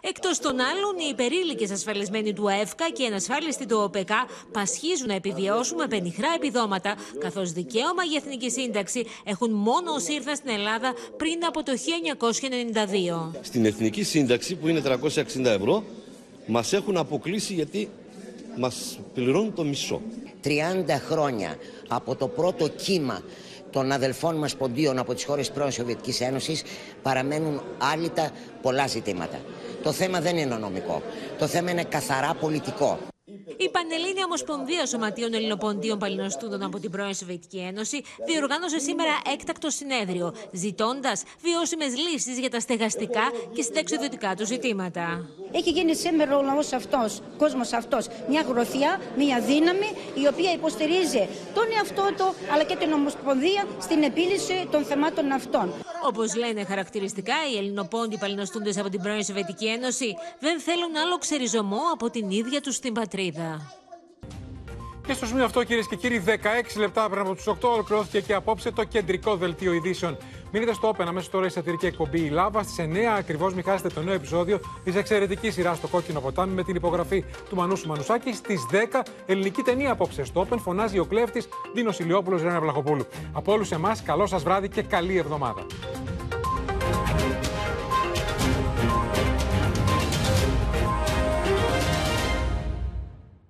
Εκτός των άλλων, οι υπερήλικες ασφαλισμένοι του ΑΕΦΚΑ και οι ανασφάλιστοι του ΟΠΕΚΑ πασχίζουν να επιβιώσουν με πενιχρά επιδόματα, καθώς δικαίωμα για εθνική σύνταξη έχουν μόνο όσοι ήρθαν στην Ελλάδα πριν από το 1992. Στην εθνική σύνταξη που είναι 360 ευρώ, μας έχουν αποκλείσει γιατί μας πληρώνουν το μισό. 30 χρόνια από το πρώτο κύμα των αδελφών μας ποντίων από τις χώρες πρώην Σοβιετικής Ένωσης παραμένουν άλυτα πολλά ζητήματα. Το θέμα δεν είναι νομικό. Το θέμα είναι καθαρά πολιτικό. Η Πανελλήνια Ομοσπονδία Σωματείων Ελληνοποντίων Παλινοστούντων από την πρώην Σοβιετική Ένωση διοργάνωσε σήμερα έκτακτο συνέδριο, ζητώντας βιώσιμες λύσεις για τα στεγαστικά και συνταξιδιωτικά του ζητήματα. Έχει γίνει σήμερα ο λαός αυτός, ο κόσμος αυτός, μια γροθιά, μια δύναμη η οποία υποστηρίζει τον εαυτό του αλλά και την Ομοσπονδία στην επίλυση των θεμάτων αυτών. Όπως λένε χαρακτηριστικά, οι Ελληνοπόντιοι παλινοστούντες από την πρώην Σοβιετική Ένωση δεν θέλουν άλλο ξεριζωμό από την ίδια τους την πατρίδα. Και στο σημείο αυτό, κυρίες και κύριοι, 16 λεπτά πριν από τους 8 ολοκληρώθηκε και απόψε το κεντρικό δελτίο ειδήσεων. Μείνετε στο Open αμέσως τώρα η σατυρική εκπομπή Η Λάβα. Στις 9 ακριβώς μην χάσετε το νέο επεισόδιο της εξαιρετικής σειράς στο κόκκινο ποτάμι με την υπογραφή του Μανούσου Μανουσάκη. Στις 10 ελληνική ταινία απόψε στο Open φωνάζει ο κλέφτης Δίνος Ηλιόπουλος Ρένα Βλαχοπούλου. Από όλους εμάς, καλό σας βράδυ και καλή εβδομάδα.